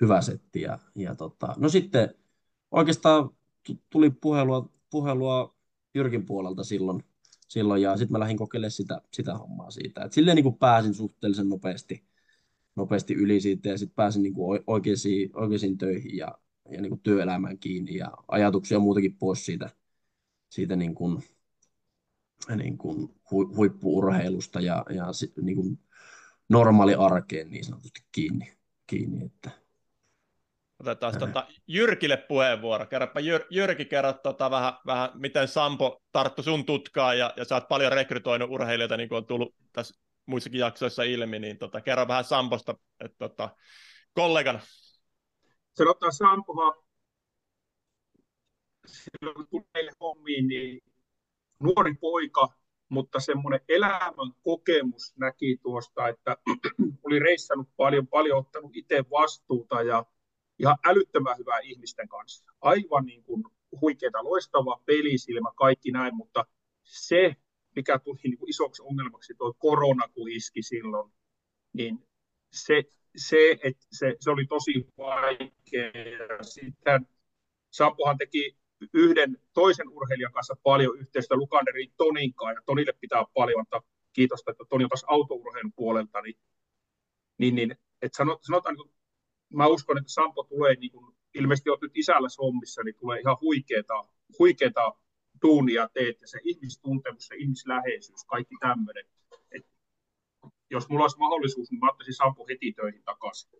hyvä setti. Ja, ja tota, no sitten oikeastaan tuli puhelua, puhelua Jyrkin puolelta silloin, silloin ja sitten mä lähdin kokeilemaan sitä, sitä hommaa siitä. Et silleen niin kuin pääsin suhteellisen nopeasti, nopeasti yli siitä ja sitten pääsin niin kuin oikeisiin, oikeisiin töihin ja, ja niin kuin työelämään kiinni ja ajatuksia muutenkin pois siitä, siitä niin kuin, niin kuin hu, huippuurheilusta ja, ja niin kuin normaali arkeen niin sanotusti kiinni. kiinni että, Otetaan tota Jyrkille puheenvuoro. Kerropa Jyr, Jyrki, kerro tota vähän, vähän, miten Sampo tarttu sun tutkaan ja, ja sä oot paljon rekrytoinut urheilijoita, niin kuin on tullut tässä muissakin jaksoissa ilmi, niin tota, kerro vähän Samposta että tota, kollegana. Sanotaan Sampohan, silloin kun tuli meille hommiin, niin nuori poika, mutta semmoinen elämän kokemus näki tuosta, että [CLEARS THROAT] oli reissannut paljon, paljon ottanut itse vastuuta ja ihan älyttömän hyvää ihmisten kanssa. Aivan niin kuin huikeita, loistava pelisilmä, kaikki näin, mutta se, mikä tuli niin kuin isoksi ongelmaksi, tuo korona, kun iski silloin, niin se, se, että se, se oli tosi vaikea. Sitten Sampohan teki yhden toisen urheilijan kanssa paljon yhteistä Lukanderin Toninkaan, ja Tonille pitää paljon antaa kiitosta, että Toni on taas autourheilun puolelta, niin, niin, niin että sanotaan, niin mä uskon, että Sampo tulee, niin kuin, ilmeisesti olet nyt isällä hommissa, niin tulee ihan huikeeta, huikeeta duunia teet, ja se ihmistuntemus, se ihmisläheisyys, kaikki tämmöinen. Et jos mulla olisi mahdollisuus, niin mä ottaisin Sampo heti töihin takaisin.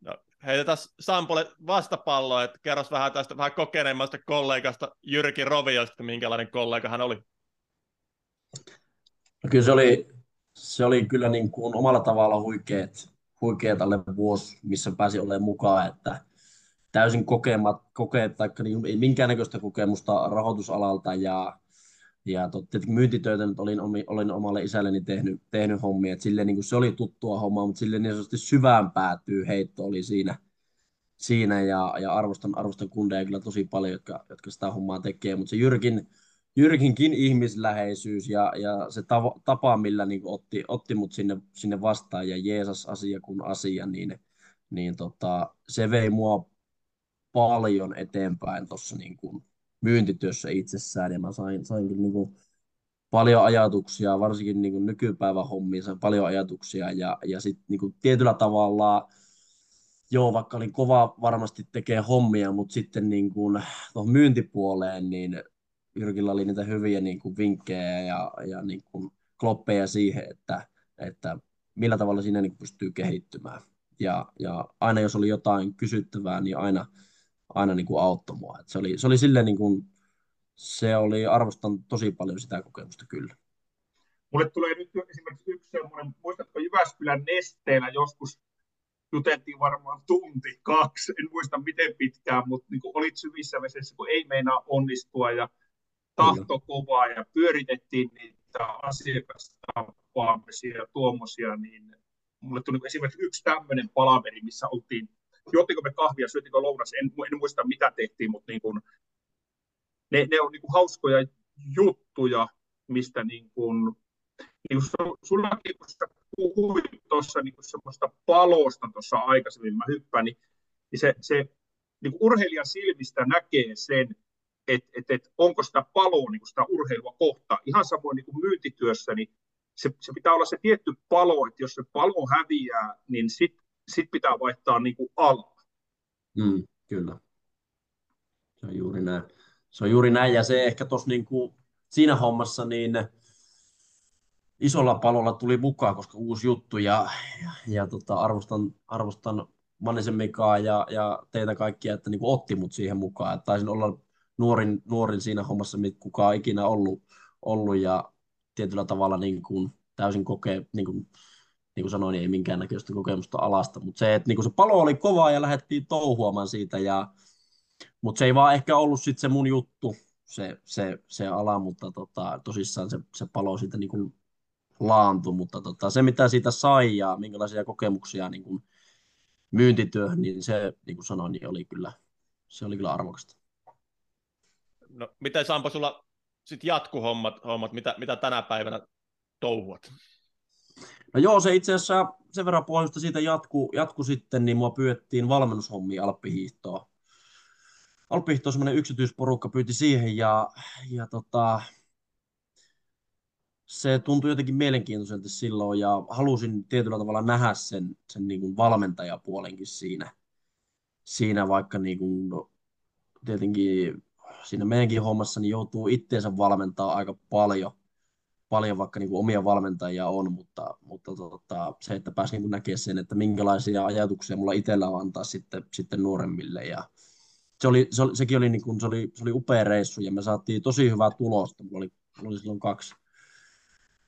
No, heitetään Sampolle vastapalloa, että kerros vähän tästä vähän kokeneemmasta kollegasta Jyrki Roviosta, minkälainen kollega hän oli. No kyllä se oli, se oli kyllä niin kuin omalla tavalla huikeet, huikea tälle vuosi, missä pääsi olemaan mukaan, että täysin kokemat, kokeet, tai niin, ei minkäännäköistä kokemusta rahoitusalalta ja, ja totta, myyntitöitä nyt olin, olin omalle isälleni tehnyt, tehnyt hommia, että silleen, niin kuin se oli tuttua hommaa, mutta silleen niin sanotusti syvään päätyy heitto oli siinä, siinä ja, ja arvostan, arvostan kundeja kyllä tosi paljon, jotka, jotka sitä hommaa tekee, mutta se Jyrkin, Jyrkinkin ihmisläheisyys ja, ja se tava, tapa, millä niin otti, otti mut sinne, sinne vastaan ja Jeesus asia kuin asia, niin, niin tota, se vei mua paljon eteenpäin tuossa niin myyntityössä itsessään. Ja mä sain, sain niin kuin paljon ajatuksia, varsinkin niin kuin nykypäivän hommiin sain paljon ajatuksia ja, ja sitten niin tietyllä tavalla joo, vaikka olin kova varmasti tekee hommia, mutta sitten niin kuin tuohon myyntipuoleen, niin Jyrkillä oli niitä hyviä niin kuin vinkkejä ja, ja niin kuin kloppeja siihen, että, että millä tavalla siinä niin pystyy kehittymään. Ja, ja aina jos oli jotain kysyttävää, niin aina, aina niin kuin auttoi mua. Et se oli, se oli silleen niin kuin, se oli, arvostan tosi paljon sitä kokemusta kyllä. Mulle tulee nyt esimerkiksi yksi semmoinen, muistatko Jyväskylän nesteellä joskus juteltiin varmaan tunti, kaksi, en muista miten pitkään, mutta niin olit syvissä vesissä, kun ei meinaa onnistua ja tahto kovaa ja pyöritettiin niitä asiakastapaamisia ja tuommoisia, niin mulle tuli esimerkiksi yksi tämmöinen palaveri, missä oltiin, juottiko me kahvia, syötikö lounas, en, en muista mitä tehtiin, mutta niin kuin, ne, ne on niin kuin hauskoja juttuja, mistä niin kuin, niin kuin sullakin, kun sä puhuit tuossa niin semmoista palosta tuossa aikaisemmin, mä hyppään, niin, niin se, se niin kuin urheilijan silmistä näkee sen, että et, et, onko sitä paloa, niin sitä urheilua kohtaa. Ihan samoin niin kuin myyntityössä, niin se, se pitää olla se tietty palo, että jos se palo häviää, niin sitten sit pitää vaihtaa niin kuin alaa. Mm, kyllä. Se on juuri näin. Se on juuri näin, ja se ehkä tuossa niin siinä hommassa niin isolla palolla tuli mukaan, koska uusi juttu, ja, ja, ja tota, arvostan, arvostan Mannisen Mikaa ja, ja teitä kaikkia, että niin kuin otti mut siihen mukaan. Taisin olla nuorin, nuorin siinä hommassa, mitä kukaan ikinä ollut, ollut ja tietyllä tavalla niin kuin täysin kokee, niin kuin, niin kuin sanoin, niin ei minkäännäköistä kokemusta alasta, mutta se, että niin kuin se palo oli kova ja lähdettiin touhuamaan siitä, ja, mutta se ei vaan ehkä ollut sitten se mun juttu, se, se, se ala, mutta tota, tosissaan se, se palo siitä niin kuin laantui, mutta tota, se mitä siitä sai ja minkälaisia kokemuksia niin kuin myyntityöhön, niin se, niin kuin sanoin, niin oli kyllä, se oli kyllä arvokasta. No, miten Sampo, sulla sitten jatkuhommat, hommat, mitä, mitä tänä päivänä touhuat? No joo, se itse asiassa sen verran pohjoista siitä jatku, jatku sitten, niin mua pyydettiin valmennushommia Alppihiihtoa. Alppihiihto semmoinen yksityisporukka pyyti siihen ja, ja tota, se tuntui jotenkin mielenkiintoiselta silloin ja halusin tietyllä tavalla nähdä sen, sen niin kuin valmentajapuolenkin siinä, siinä vaikka niin kuin, no, tietenkin siinä meidänkin hommassa niin joutuu itteensä valmentaa aika paljon, paljon vaikka niin kuin omia valmentajia on, mutta, mutta tota, se, että pääsin niin näkemään sen, että minkälaisia ajatuksia mulla itsellä on antaa sitten, sitten nuoremmille. Ja se oli, se oli, sekin oli, niin kuin, se oli, se oli upea reissu ja me saatiin tosi hyvää tulosta. Mulla oli, mulla oli silloin kaksi,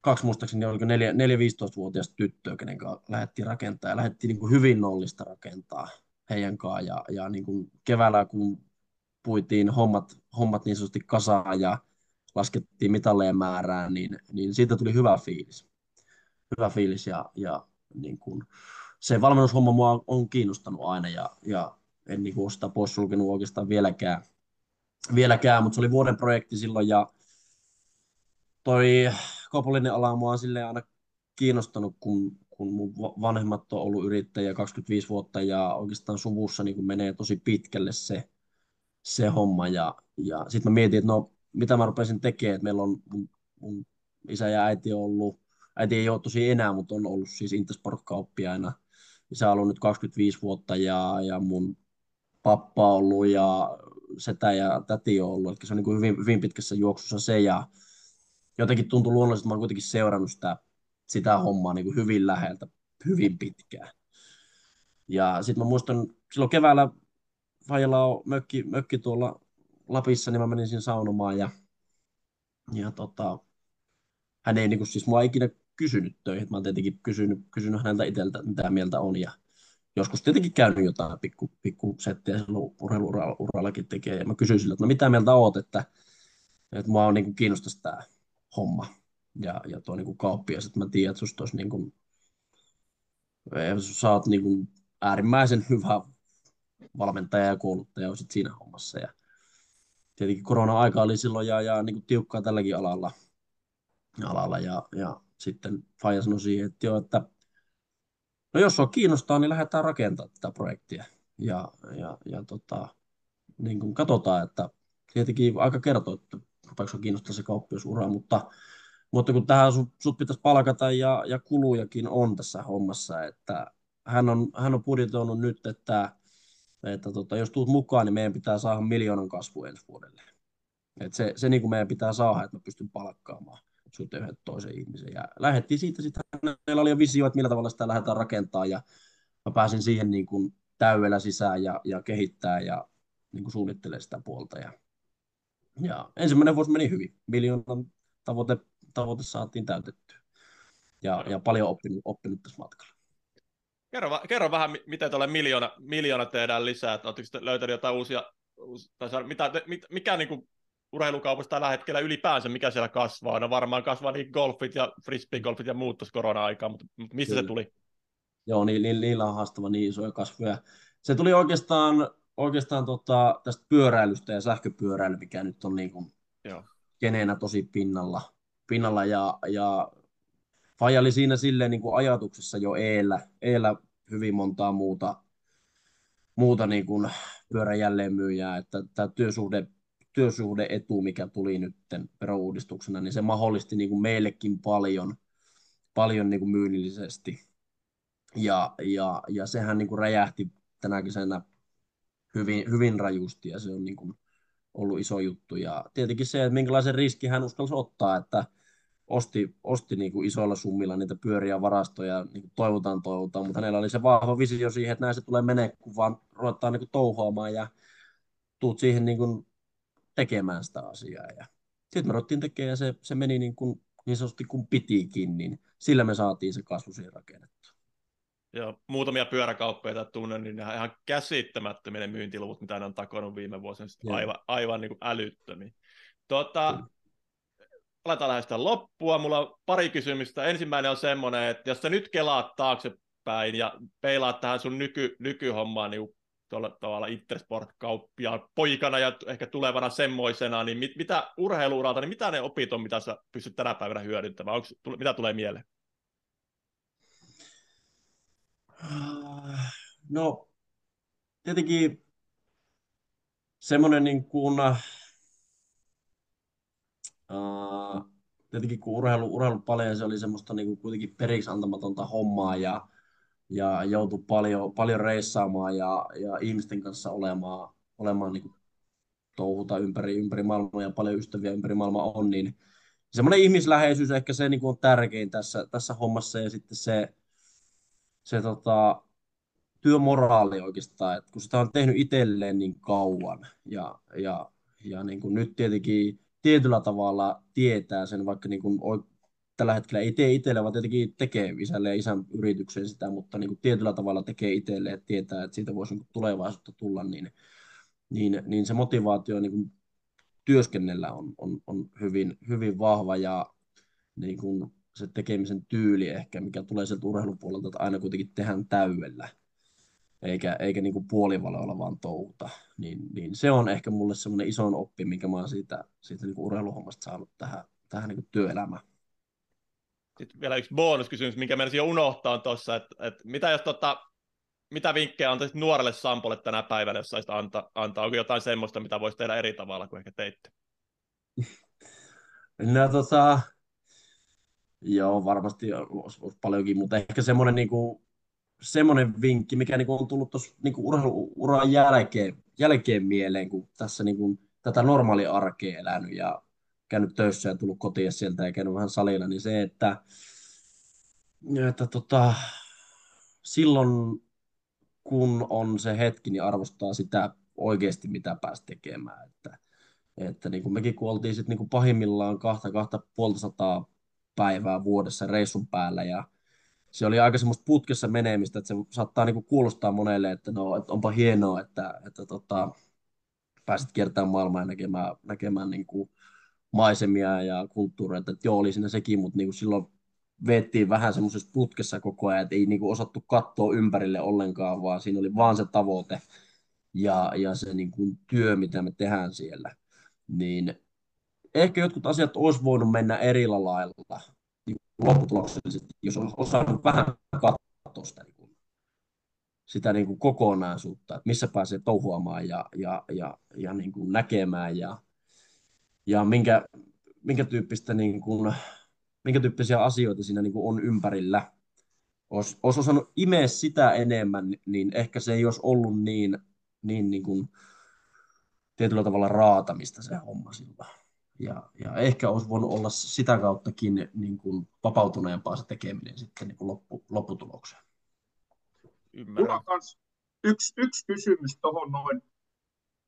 kaksi muistaakseni, oliko neljä, neljä 15-vuotias tyttöä, kenen kanssa lähdettiin rakentaa ja lähdettiin niin kuin hyvin nollista rakentaa heidän kanssaan ja, ja niin kuin keväällä, kun puitiin hommat, hommat niin sanotusti kasaan ja laskettiin mitalleen määrään, niin, niin siitä tuli hyvä fiilis. Hyvä fiilis ja, ja niin kuin, se valmennushomma mua on kiinnostanut aina ja, ja en niin ole sitä poissulkenut oikeastaan vieläkään, vieläkään, mutta se oli vuoden projekti silloin ja toi kaupallinen ala mua on silleen aina kiinnostanut, kun, kun mun vanhemmat on ollut yrittäjä 25 vuotta ja oikeastaan suvussa niin menee tosi pitkälle se, se homma. Ja, ja sitten mä mietin, että no mitä mä rupesin tekemään, että meillä on mun, mun isä ja äiti on ollut, äiti ei ole tosi enää, mutta on ollut siis Intersport-kauppiaina. Isä on ollut nyt 25 vuotta ja, ja mun pappa on ollut ja setä ja täti on ollut. Eli se on niin hyvin, hyvin pitkässä juoksussa se ja jotenkin tuntui luonnollisesti, että mä olen kuitenkin seurannut sitä, sitä hommaa niin kuin hyvin läheltä, hyvin pitkään. Ja sitten mä muistan, silloin keväällä Fajalla on mökki, mökki tuolla Lapissa, niin mä menin siinä saunomaan ja, ja tota, hän ei niin kuin, siis mua ikinä kysynyt töihin. Mä oon tietenkin kysynyt, kysynyt häneltä itseltä, mitä mieltä on ja joskus tietenkin käynyt jotain pikku, pikku settiä silloin urheilurallakin tekee. Ja mä kysyin sille, että no mitä mieltä oot, että, että mua on niin kiinnostaisi tämä homma ja, ja tuo niin kauppias, että mä tiedän, että susta olisi niin kuin, sä oot niin kuin äärimmäisen hyvä valmentaja ja kouluttaja olisit siinä hommassa. Ja tietenkin korona-aika oli silloin ja, ja niin tiukkaa tälläkin alalla. alalla ja, ja sitten Faija sanoi siihen, että joo, että no jos on kiinnostaa, niin lähdetään rakentamaan tätä projektia. Ja, ja, ja tota, niin kuin katsotaan, että tietenkin aika kertoo, että rupeeko on kiinnostaa se kauppiusura, mutta, mutta kun tähän sut, sut pitäisi palkata ja, ja kulujakin on tässä hommassa, että hän on, hän on budjetoinut nyt, että että tota, jos tulet mukaan, niin meidän pitää saada miljoonan kasvu ensi vuodelle. Et se, se niin kuin meidän pitää saada, että mä pystyn palkkaamaan sut yhden toisen ihmisen. Ja lähdettiin siitä, sitten meillä oli jo visio, että millä tavalla sitä lähdetään rakentaa, ja mä pääsin siihen niin kuin täydellä sisään ja, ja kehittää ja niin kuin suunnittelee sitä puolta. Ja, ja ensimmäinen vuosi meni hyvin. Miljoonan tavoite, tavoite saatiin täytettyä. Ja, ja paljon oppinut, oppinut tässä matkalla. Kerro, kerro vähän, miten tuolle miljoona, miljoona tehdään lisää, että oletteko löytänyt jotain uusia, tai mitä, mit, mikä niin kuin urheilukaupassa tällä hetkellä ylipäänsä, mikä siellä kasvaa? No varmaan kasvaa niin golfit ja frisbee-golfit ja muut tuossa korona-aikaan, mutta, mutta mistä Kyllä. se tuli? Joo, niin, niin, niillä on haastava niin isoja kasvuja. Se tuli oikeastaan, oikeastaan tota, tästä pyöräilystä ja sähköpyöräily, mikä nyt on niin kuin Joo. kenenä tosi pinnalla, pinnalla ja, ja Faija oli siinä silleen niin kuin ajatuksessa jo eellä, eellä hyvin montaa muuta, muuta niin kuin pyörän jälleenmyyjää, että tämä työsuhde, työsuhde-etu, mikä tuli nyt verouudistuksena, niin se mahdollisti niin kuin meillekin paljon, paljon niin kuin myynnillisesti. Ja, ja, ja sehän niin kuin räjähti tänä kesänä hyvin, hyvin rajusti ja se on niin kuin ollut iso juttu. Ja tietenkin se, että minkälaisen riski hän uskalsi ottaa, että osti, osti niin kuin isoilla summilla niitä pyöriä varastoja, niin kuin toivotaan, toivotaan, mutta hänellä oli se vahva visio siihen, että näin se tulee menee, kun vaan ruvetaan niin kuin touhuamaan ja tuut siihen niin kuin tekemään sitä asiaa. Ja sitten me ruvettiin tekemään ja se, se meni niin, kuin, niin sanotusti kuin pitikin, niin sillä me saatiin se kasvu siihen rakennettua. Joo, muutamia pyöräkauppeita tunnen, niin ne on ihan käsittämättömiä ne myyntiluvut, mitä ne on takonut viime vuosina. Aivan, aivan niin kuin älyttömiä. Tota, aletaan lähestyä loppua. Mulla on pari kysymystä. Ensimmäinen on semmoinen, että jos sä nyt kelaat taaksepäin ja peilaat tähän sun nyky, nykyhommaan niin tuolla tavalla Intersport-kauppia poikana ja ehkä tulevana semmoisena, niin mit, mitä urheiluuralta, niin mitä ne opit on, mitä sä pystyt tänä päivänä hyödyntämään? Onks, mitä tulee mieleen? No, tietenkin semmoinen niin kuin, Uh, tietenkin kun urheilu, urheilu paljon, se oli semmoista niin kuin kuitenkin periksi antamatonta hommaa ja, ja joutui paljon, paljon reissaamaan ja, ja ihmisten kanssa olemaan, olemaan niin kuin touhuta ympäri, ympäri maailmaa ja paljon ystäviä ympäri maailmaa on, niin semmoinen ihmisläheisyys ehkä se niin kuin on tärkein tässä, tässä hommassa ja sitten se, se tota, työmoraali oikeastaan, että kun sitä on tehnyt itselleen niin kauan ja, ja, ja niin kuin nyt tietenkin tietyllä tavalla tietää sen, vaikka niin kuin tällä hetkellä ei tee itselle, vaan tietenkin tekee isälle ja isän yritykseen sitä, mutta niin kuin tietyllä tavalla tekee itselle, että tietää, että siitä voisi niin tulevaisuutta tulla, niin, niin, niin se motivaatio niin kuin työskennellä on, on, on hyvin, hyvin vahva ja niin kuin se tekemisen tyyli ehkä, mikä tulee sieltä urheilupuolelta, että aina kuitenkin tehdään täydellä eikä, eikä niin kuin puolivaloilla vaan touhuta. Niin, niin se on ehkä mulle semmoinen iso oppi, minkä mä oon siitä, siitä niin kuin urheiluhommasta saanut tähän, tähän niin kuin työelämään. Sitten vielä yksi bonuskysymys, minkä meidän jo unohtaa tuossa, että, että mitä jos tota, mitä vinkkejä antaisit nuorelle Sampolle tänä päivänä, jos saisit anta, antaa? Onko jotain semmoista, mitä voisi tehdä eri tavalla kuin ehkä teitte? [LAUGHS] No tota, joo, varmasti olisi paljonkin, mutta ehkä semmoinen niin kuin, semmoinen vinkki, mikä niin on tullut tuossa niin urheiluuran jälkeen, jälkeen mieleen, kun tässä niin kuin, tätä normaali arkea elänyt ja käynyt töissä ja tullut kotiin sieltä ja käynyt vähän salilla, niin se, että, että tota, silloin kun on se hetki, niin arvostaa sitä oikeasti, mitä pääsi tekemään. Että, että niin kuin mekin kun oltiin sit niin kuin pahimmillaan kahta, kahta puolta sataa päivää vuodessa reissun päällä ja se oli aika semmoista putkessa menemistä, että se saattaa niinku kuulostaa monelle, että no, että onpa hienoa, että, että tota, pääsit kiertämään maailmaa ja näkemään, näkemään niinku maisemia ja kulttuureita, että joo, oli siinä sekin, mutta niinku silloin vettiin vähän semmoisessa putkessa koko ajan, että ei niinku osattu katsoa ympärille ollenkaan, vaan siinä oli vaan se tavoite ja, ja se niinku työ, mitä me tehdään siellä. Niin ehkä jotkut asiat olisi voinut mennä eri lailla, lopputuloksellisesti, jos on osannut vähän katsoa sitä, niin kuin, sitä niin kuin kokonaisuutta, että missä pääsee touhuamaan ja, ja, ja, ja niin kuin näkemään ja, ja minkä, minkä, tyyppistä, niin kuin, minkä tyyppisiä asioita siinä niin kuin on ympärillä. Olisi, olisi osannut imeä sitä enemmän, niin ehkä se ei olisi ollut niin, niin, niin kuin, tietyllä tavalla raatamista se homma silloin ja, ja ehkä olisi voinut olla sitä kauttakin niin kuin vapautuneempaa se tekeminen sitten niin kuin loppu, lopputulokseen. Ymmärrän. Kans yksi, yksi kysymys tuohon noin,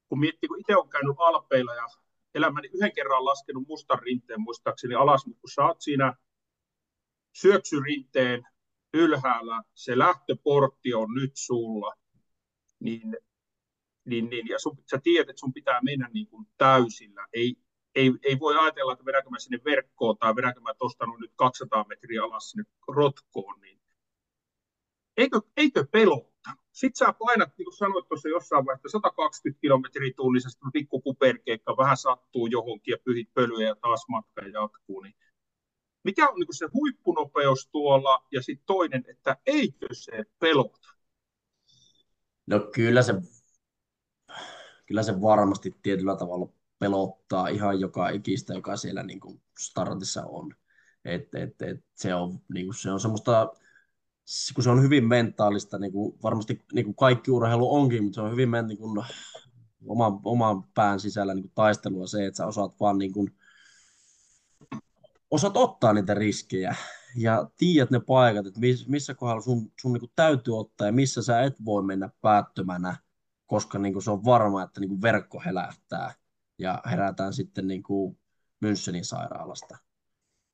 kun miettii, kun itse olen käynyt Alpeilla ja elämäni yhden kerran laskenut mustan rinteen muistaakseni alas, mutta kun sä oot siinä syöksyrinteen ylhäällä, se lähtöportti on nyt sulla, niin, niin, niin ja sun, sä tiedät, että sun pitää mennä niin kuin täysillä, ei, ei, ei voi ajatella, että vedänkö mä sinne verkkoon tai vedänkö mä tuosta nyt 200 metriä alas sinne rotkoon, niin eikö, eikö pelota? Sitten sä painat, niin kuin sanoit tuossa jossain vaiheessa, 120 kilometriä tunnisesti, pikku kuperkeikka, vähän sattuu johonkin ja pyhit pölyä ja taas matka jatkuu, niin mikä on niin se huippunopeus tuolla ja sitten toinen, että eikö se pelota? No kyllä se, kyllä se varmasti tietyllä tavalla pelottaa ihan joka ikistä, joka siellä niin kuin startissa on. Et, et, et se, on, niin kuin, se on semmoista, kun se on hyvin mentaalista, niin kuin varmasti niin kuin kaikki urheilu onkin, mutta se on hyvin niin kuin, oman, oman pään sisällä niin kuin taistelua se, että sä osaat vaan niin kuin, osaat ottaa niitä riskejä ja tiedät ne paikat, että missä kohdalla sun, sun niin täytyy ottaa ja missä sä et voi mennä päättömänä, koska niin se on varma, että niin verkko helähtää ja herätään sitten niin Münchenin sairaalasta.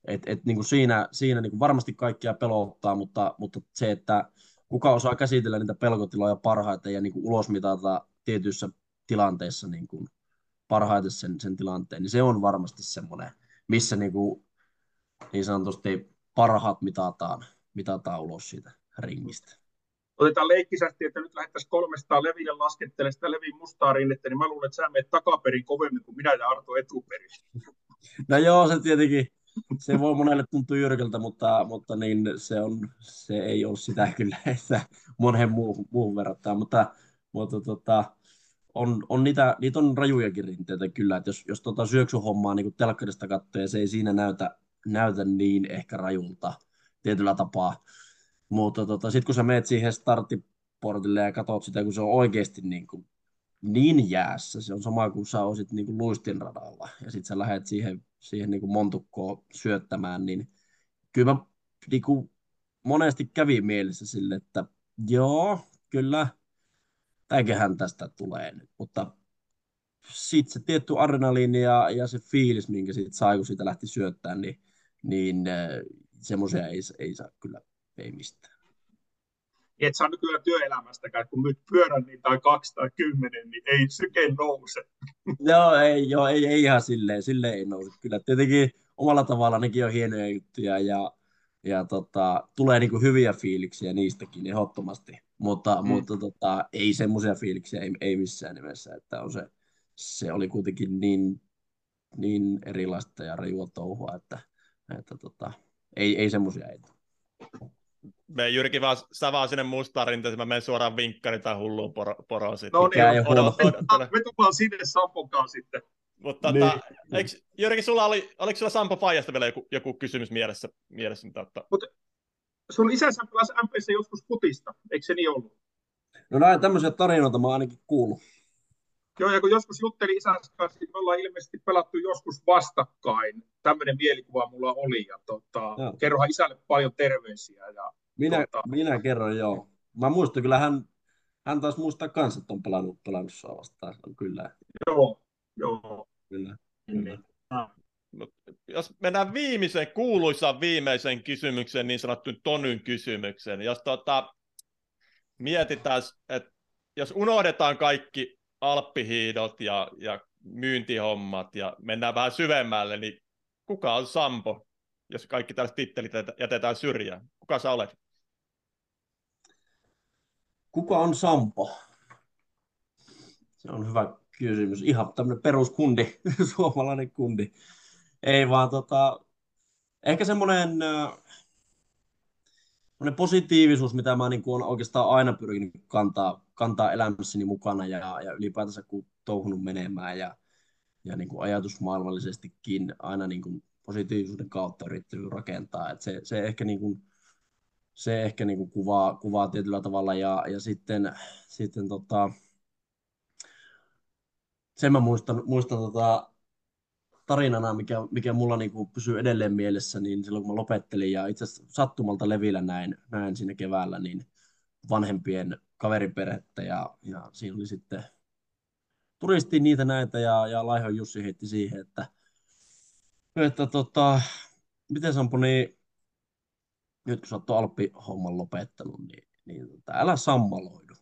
Et, et niin kuin siinä siinä niin kuin varmasti kaikkia pelottaa, mutta, mutta se, että kuka osaa käsitellä niitä pelkotiloja parhaiten ja niin kuin ulosmitata tietyissä tilanteissa niin kuin parhaiten sen, sen tilanteen, niin se on varmasti semmoinen, missä niin, kuin, niin sanotusti parhaat mitataan, mitataan ulos siitä ringistä. Otetaan leikkisästi, että nyt lähdettäisiin 300 leville laskettelemaan sitä Levin mustaa rinnettä, niin mä luulen, että sä menet takaperin kovemmin kuin minä ja Arto etuperin. [LAUGHS] No joo, se tietenkin, se voi monelle tuntua jyrkältä, mutta, mutta niin se, on, se ei ole sitä [LAUGHS] kyllä, että monen muuhun, muuhun verrattuna, mutta, mutta tota, on, on niitä, niitä on rajujakin rinteitä kyllä, että jos, jos tota syöksyhommaa niin telkkarista katsoo ja se ei siinä näytä, näytä niin ehkä rajulta tietyllä tapaa, mutta tota, sitten kun sä meet siihen starttiportille ja katsot sitä, kun se on oikeasti niin, kuin, niin jäässä, se on sama kuin sä olisit niin kuin luistinradalla ja sitten sä lähdet siihen, siihen niin kuin montukkoon syöttämään, niin kyllä mä niin kuin, monesti kävi mielessä sille, että joo, kyllä, tämäköhän tästä tulee nyt, mutta sitten se tietty adrenaliini ja, ja se fiilis, minkä siitä sai, kun siitä lähti syöttämään, niin, niin äh, semmoisia ei, ei saa kyllä ei mistään. Et saa nykyään työelämästäkään, kun nyt pyörän niin tai kaksi tai kymmenen, niin ei syke nouse. joo, ei, joo, ei, ei ihan silleen, silleen ei nouse. Kyllä tietenkin omalla tavalla nekin on hienoja juttuja ja, ja tota, tulee niinku hyviä fiiliksiä niistäkin ehdottomasti. Mutta, mm. mutta tota, ei semmoisia fiiliksiä, ei, ei missään nimessä, että on se, se oli kuitenkin niin, niin erilaista ja rajua touhua, että, että tota, ei, ei semmoisia ei me Jyrki vaan, sä vaan sinne mustaan rinteeseen, mä menen suoraan vinkkari tai hulluun poro, poroon sitten. No niin, odot, odot, me tullaan sinne Samponkaan sitten. Mutta tota, niin. tota, eikö, Jyrki, sulla oli, oliko sulla Sampo Fajasta vielä joku, joku kysymys mielessä? mielessä mutta, että... Mutta sun isänsä pelasi MPC joskus putista, eikö se niin ollut? No näin tämmöisiä tarinoita mä ainakin kuullut. Joo, ja kun joskus juttelin isänsä kanssa, niin me ollaan ilmeisesti pelattu joskus vastakkain. Tämmöinen mielikuva mulla oli, ja tota, kerrohan isälle paljon terveisiä. Ja, minä, tota... minä kerron, joo. Mä muistan, kyllä hän, hän taas muistaa kanssa, että on pelannut, pelannut sua vastaan. Kyllä. Joo, joo. Kyllä, kyllä. No, jos mennään viimeiseen, kuuluisaan viimeiseen kysymykseen, niin sanottuun Tonyn kysymykseen. Jos tota, mietitään, että jos unohdetaan kaikki alppihiidot ja, ja myyntihommat ja mennään vähän syvemmälle, niin kuka on Sampo, jos kaikki tällaiset tittelit jätetään syrjään? Kuka sä olet? Kuka on Sampo? Se on hyvä kysymys. Ihan tämmöinen peruskundi, [LAUGHS] suomalainen kundi. Ei vaan tota, ehkä semmoinen positiivisuus, mitä mä niin kuin olen oikeastaan aina pyrkinyt kantaa, kantaa elämässäni mukana ja, ja ylipäätänsä kun touhunut menemään ja, ja niin kuin ajatusmaailmallisestikin aina niin kuin positiivisuuden kautta yrittänyt rakentaa. Et se, se ehkä, niin kuin, se ehkä niin kuin kuvaa, kuvaa tietyllä tavalla ja, ja sitten, sitten tota, sen mä muistan, muistan tota, tarinana, mikä, mikä mulla niin kuin pysyy edelleen mielessä, niin silloin kun mä lopettelin ja itse asiassa sattumalta levillä näin, näin siinä keväällä, niin vanhempien kaveriperhettä ja, ja siinä oli sitten turisti niitä näitä ja, ja Laihon Jussi heitti siihen, että, että tota, miten Sampo, niin nyt kun sä oot Alppi-homman lopettanut, niin, niin tota, älä sammaloidu.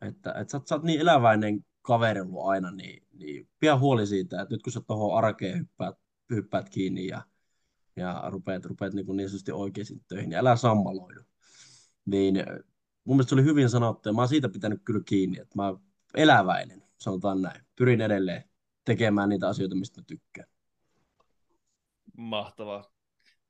Että, että sä, sä oot niin eläväinen kaveri ollut aina, niin, niin pidä huoli siitä, että nyt kun sä tuohon arkeen hyppäät, hyppäät kiinni ja, ja rupeat, rupeat niin, niin sanotusti oikeisiin töihin, niin älä sammaloidu. Niin mun mielestä se oli hyvin sanottu ja mä oon siitä pitänyt kyllä kiinni, että mä eläväinen, sanotaan näin. Pyrin edelleen tekemään niitä asioita, mistä mä tykkään. Mahtavaa.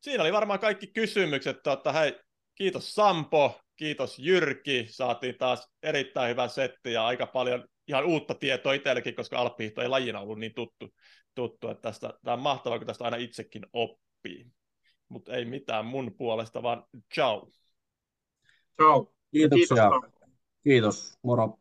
Siinä oli varmaan kaikki kysymykset. Totta, hei, kiitos Sampo, kiitos Jyrki. Saatiin taas erittäin hyvä setti ja aika paljon ihan uutta tietoa itsellekin, koska alppihiihto ei lajina ollut niin tuttu, tuttu että tästä, tämä on mahtavaa, kun tästä aina itsekin oppii. Mutta ei mitään mun puolesta, vaan ciao. Ciao. Kiitoksia. Kiitos. Kiitos. Moro.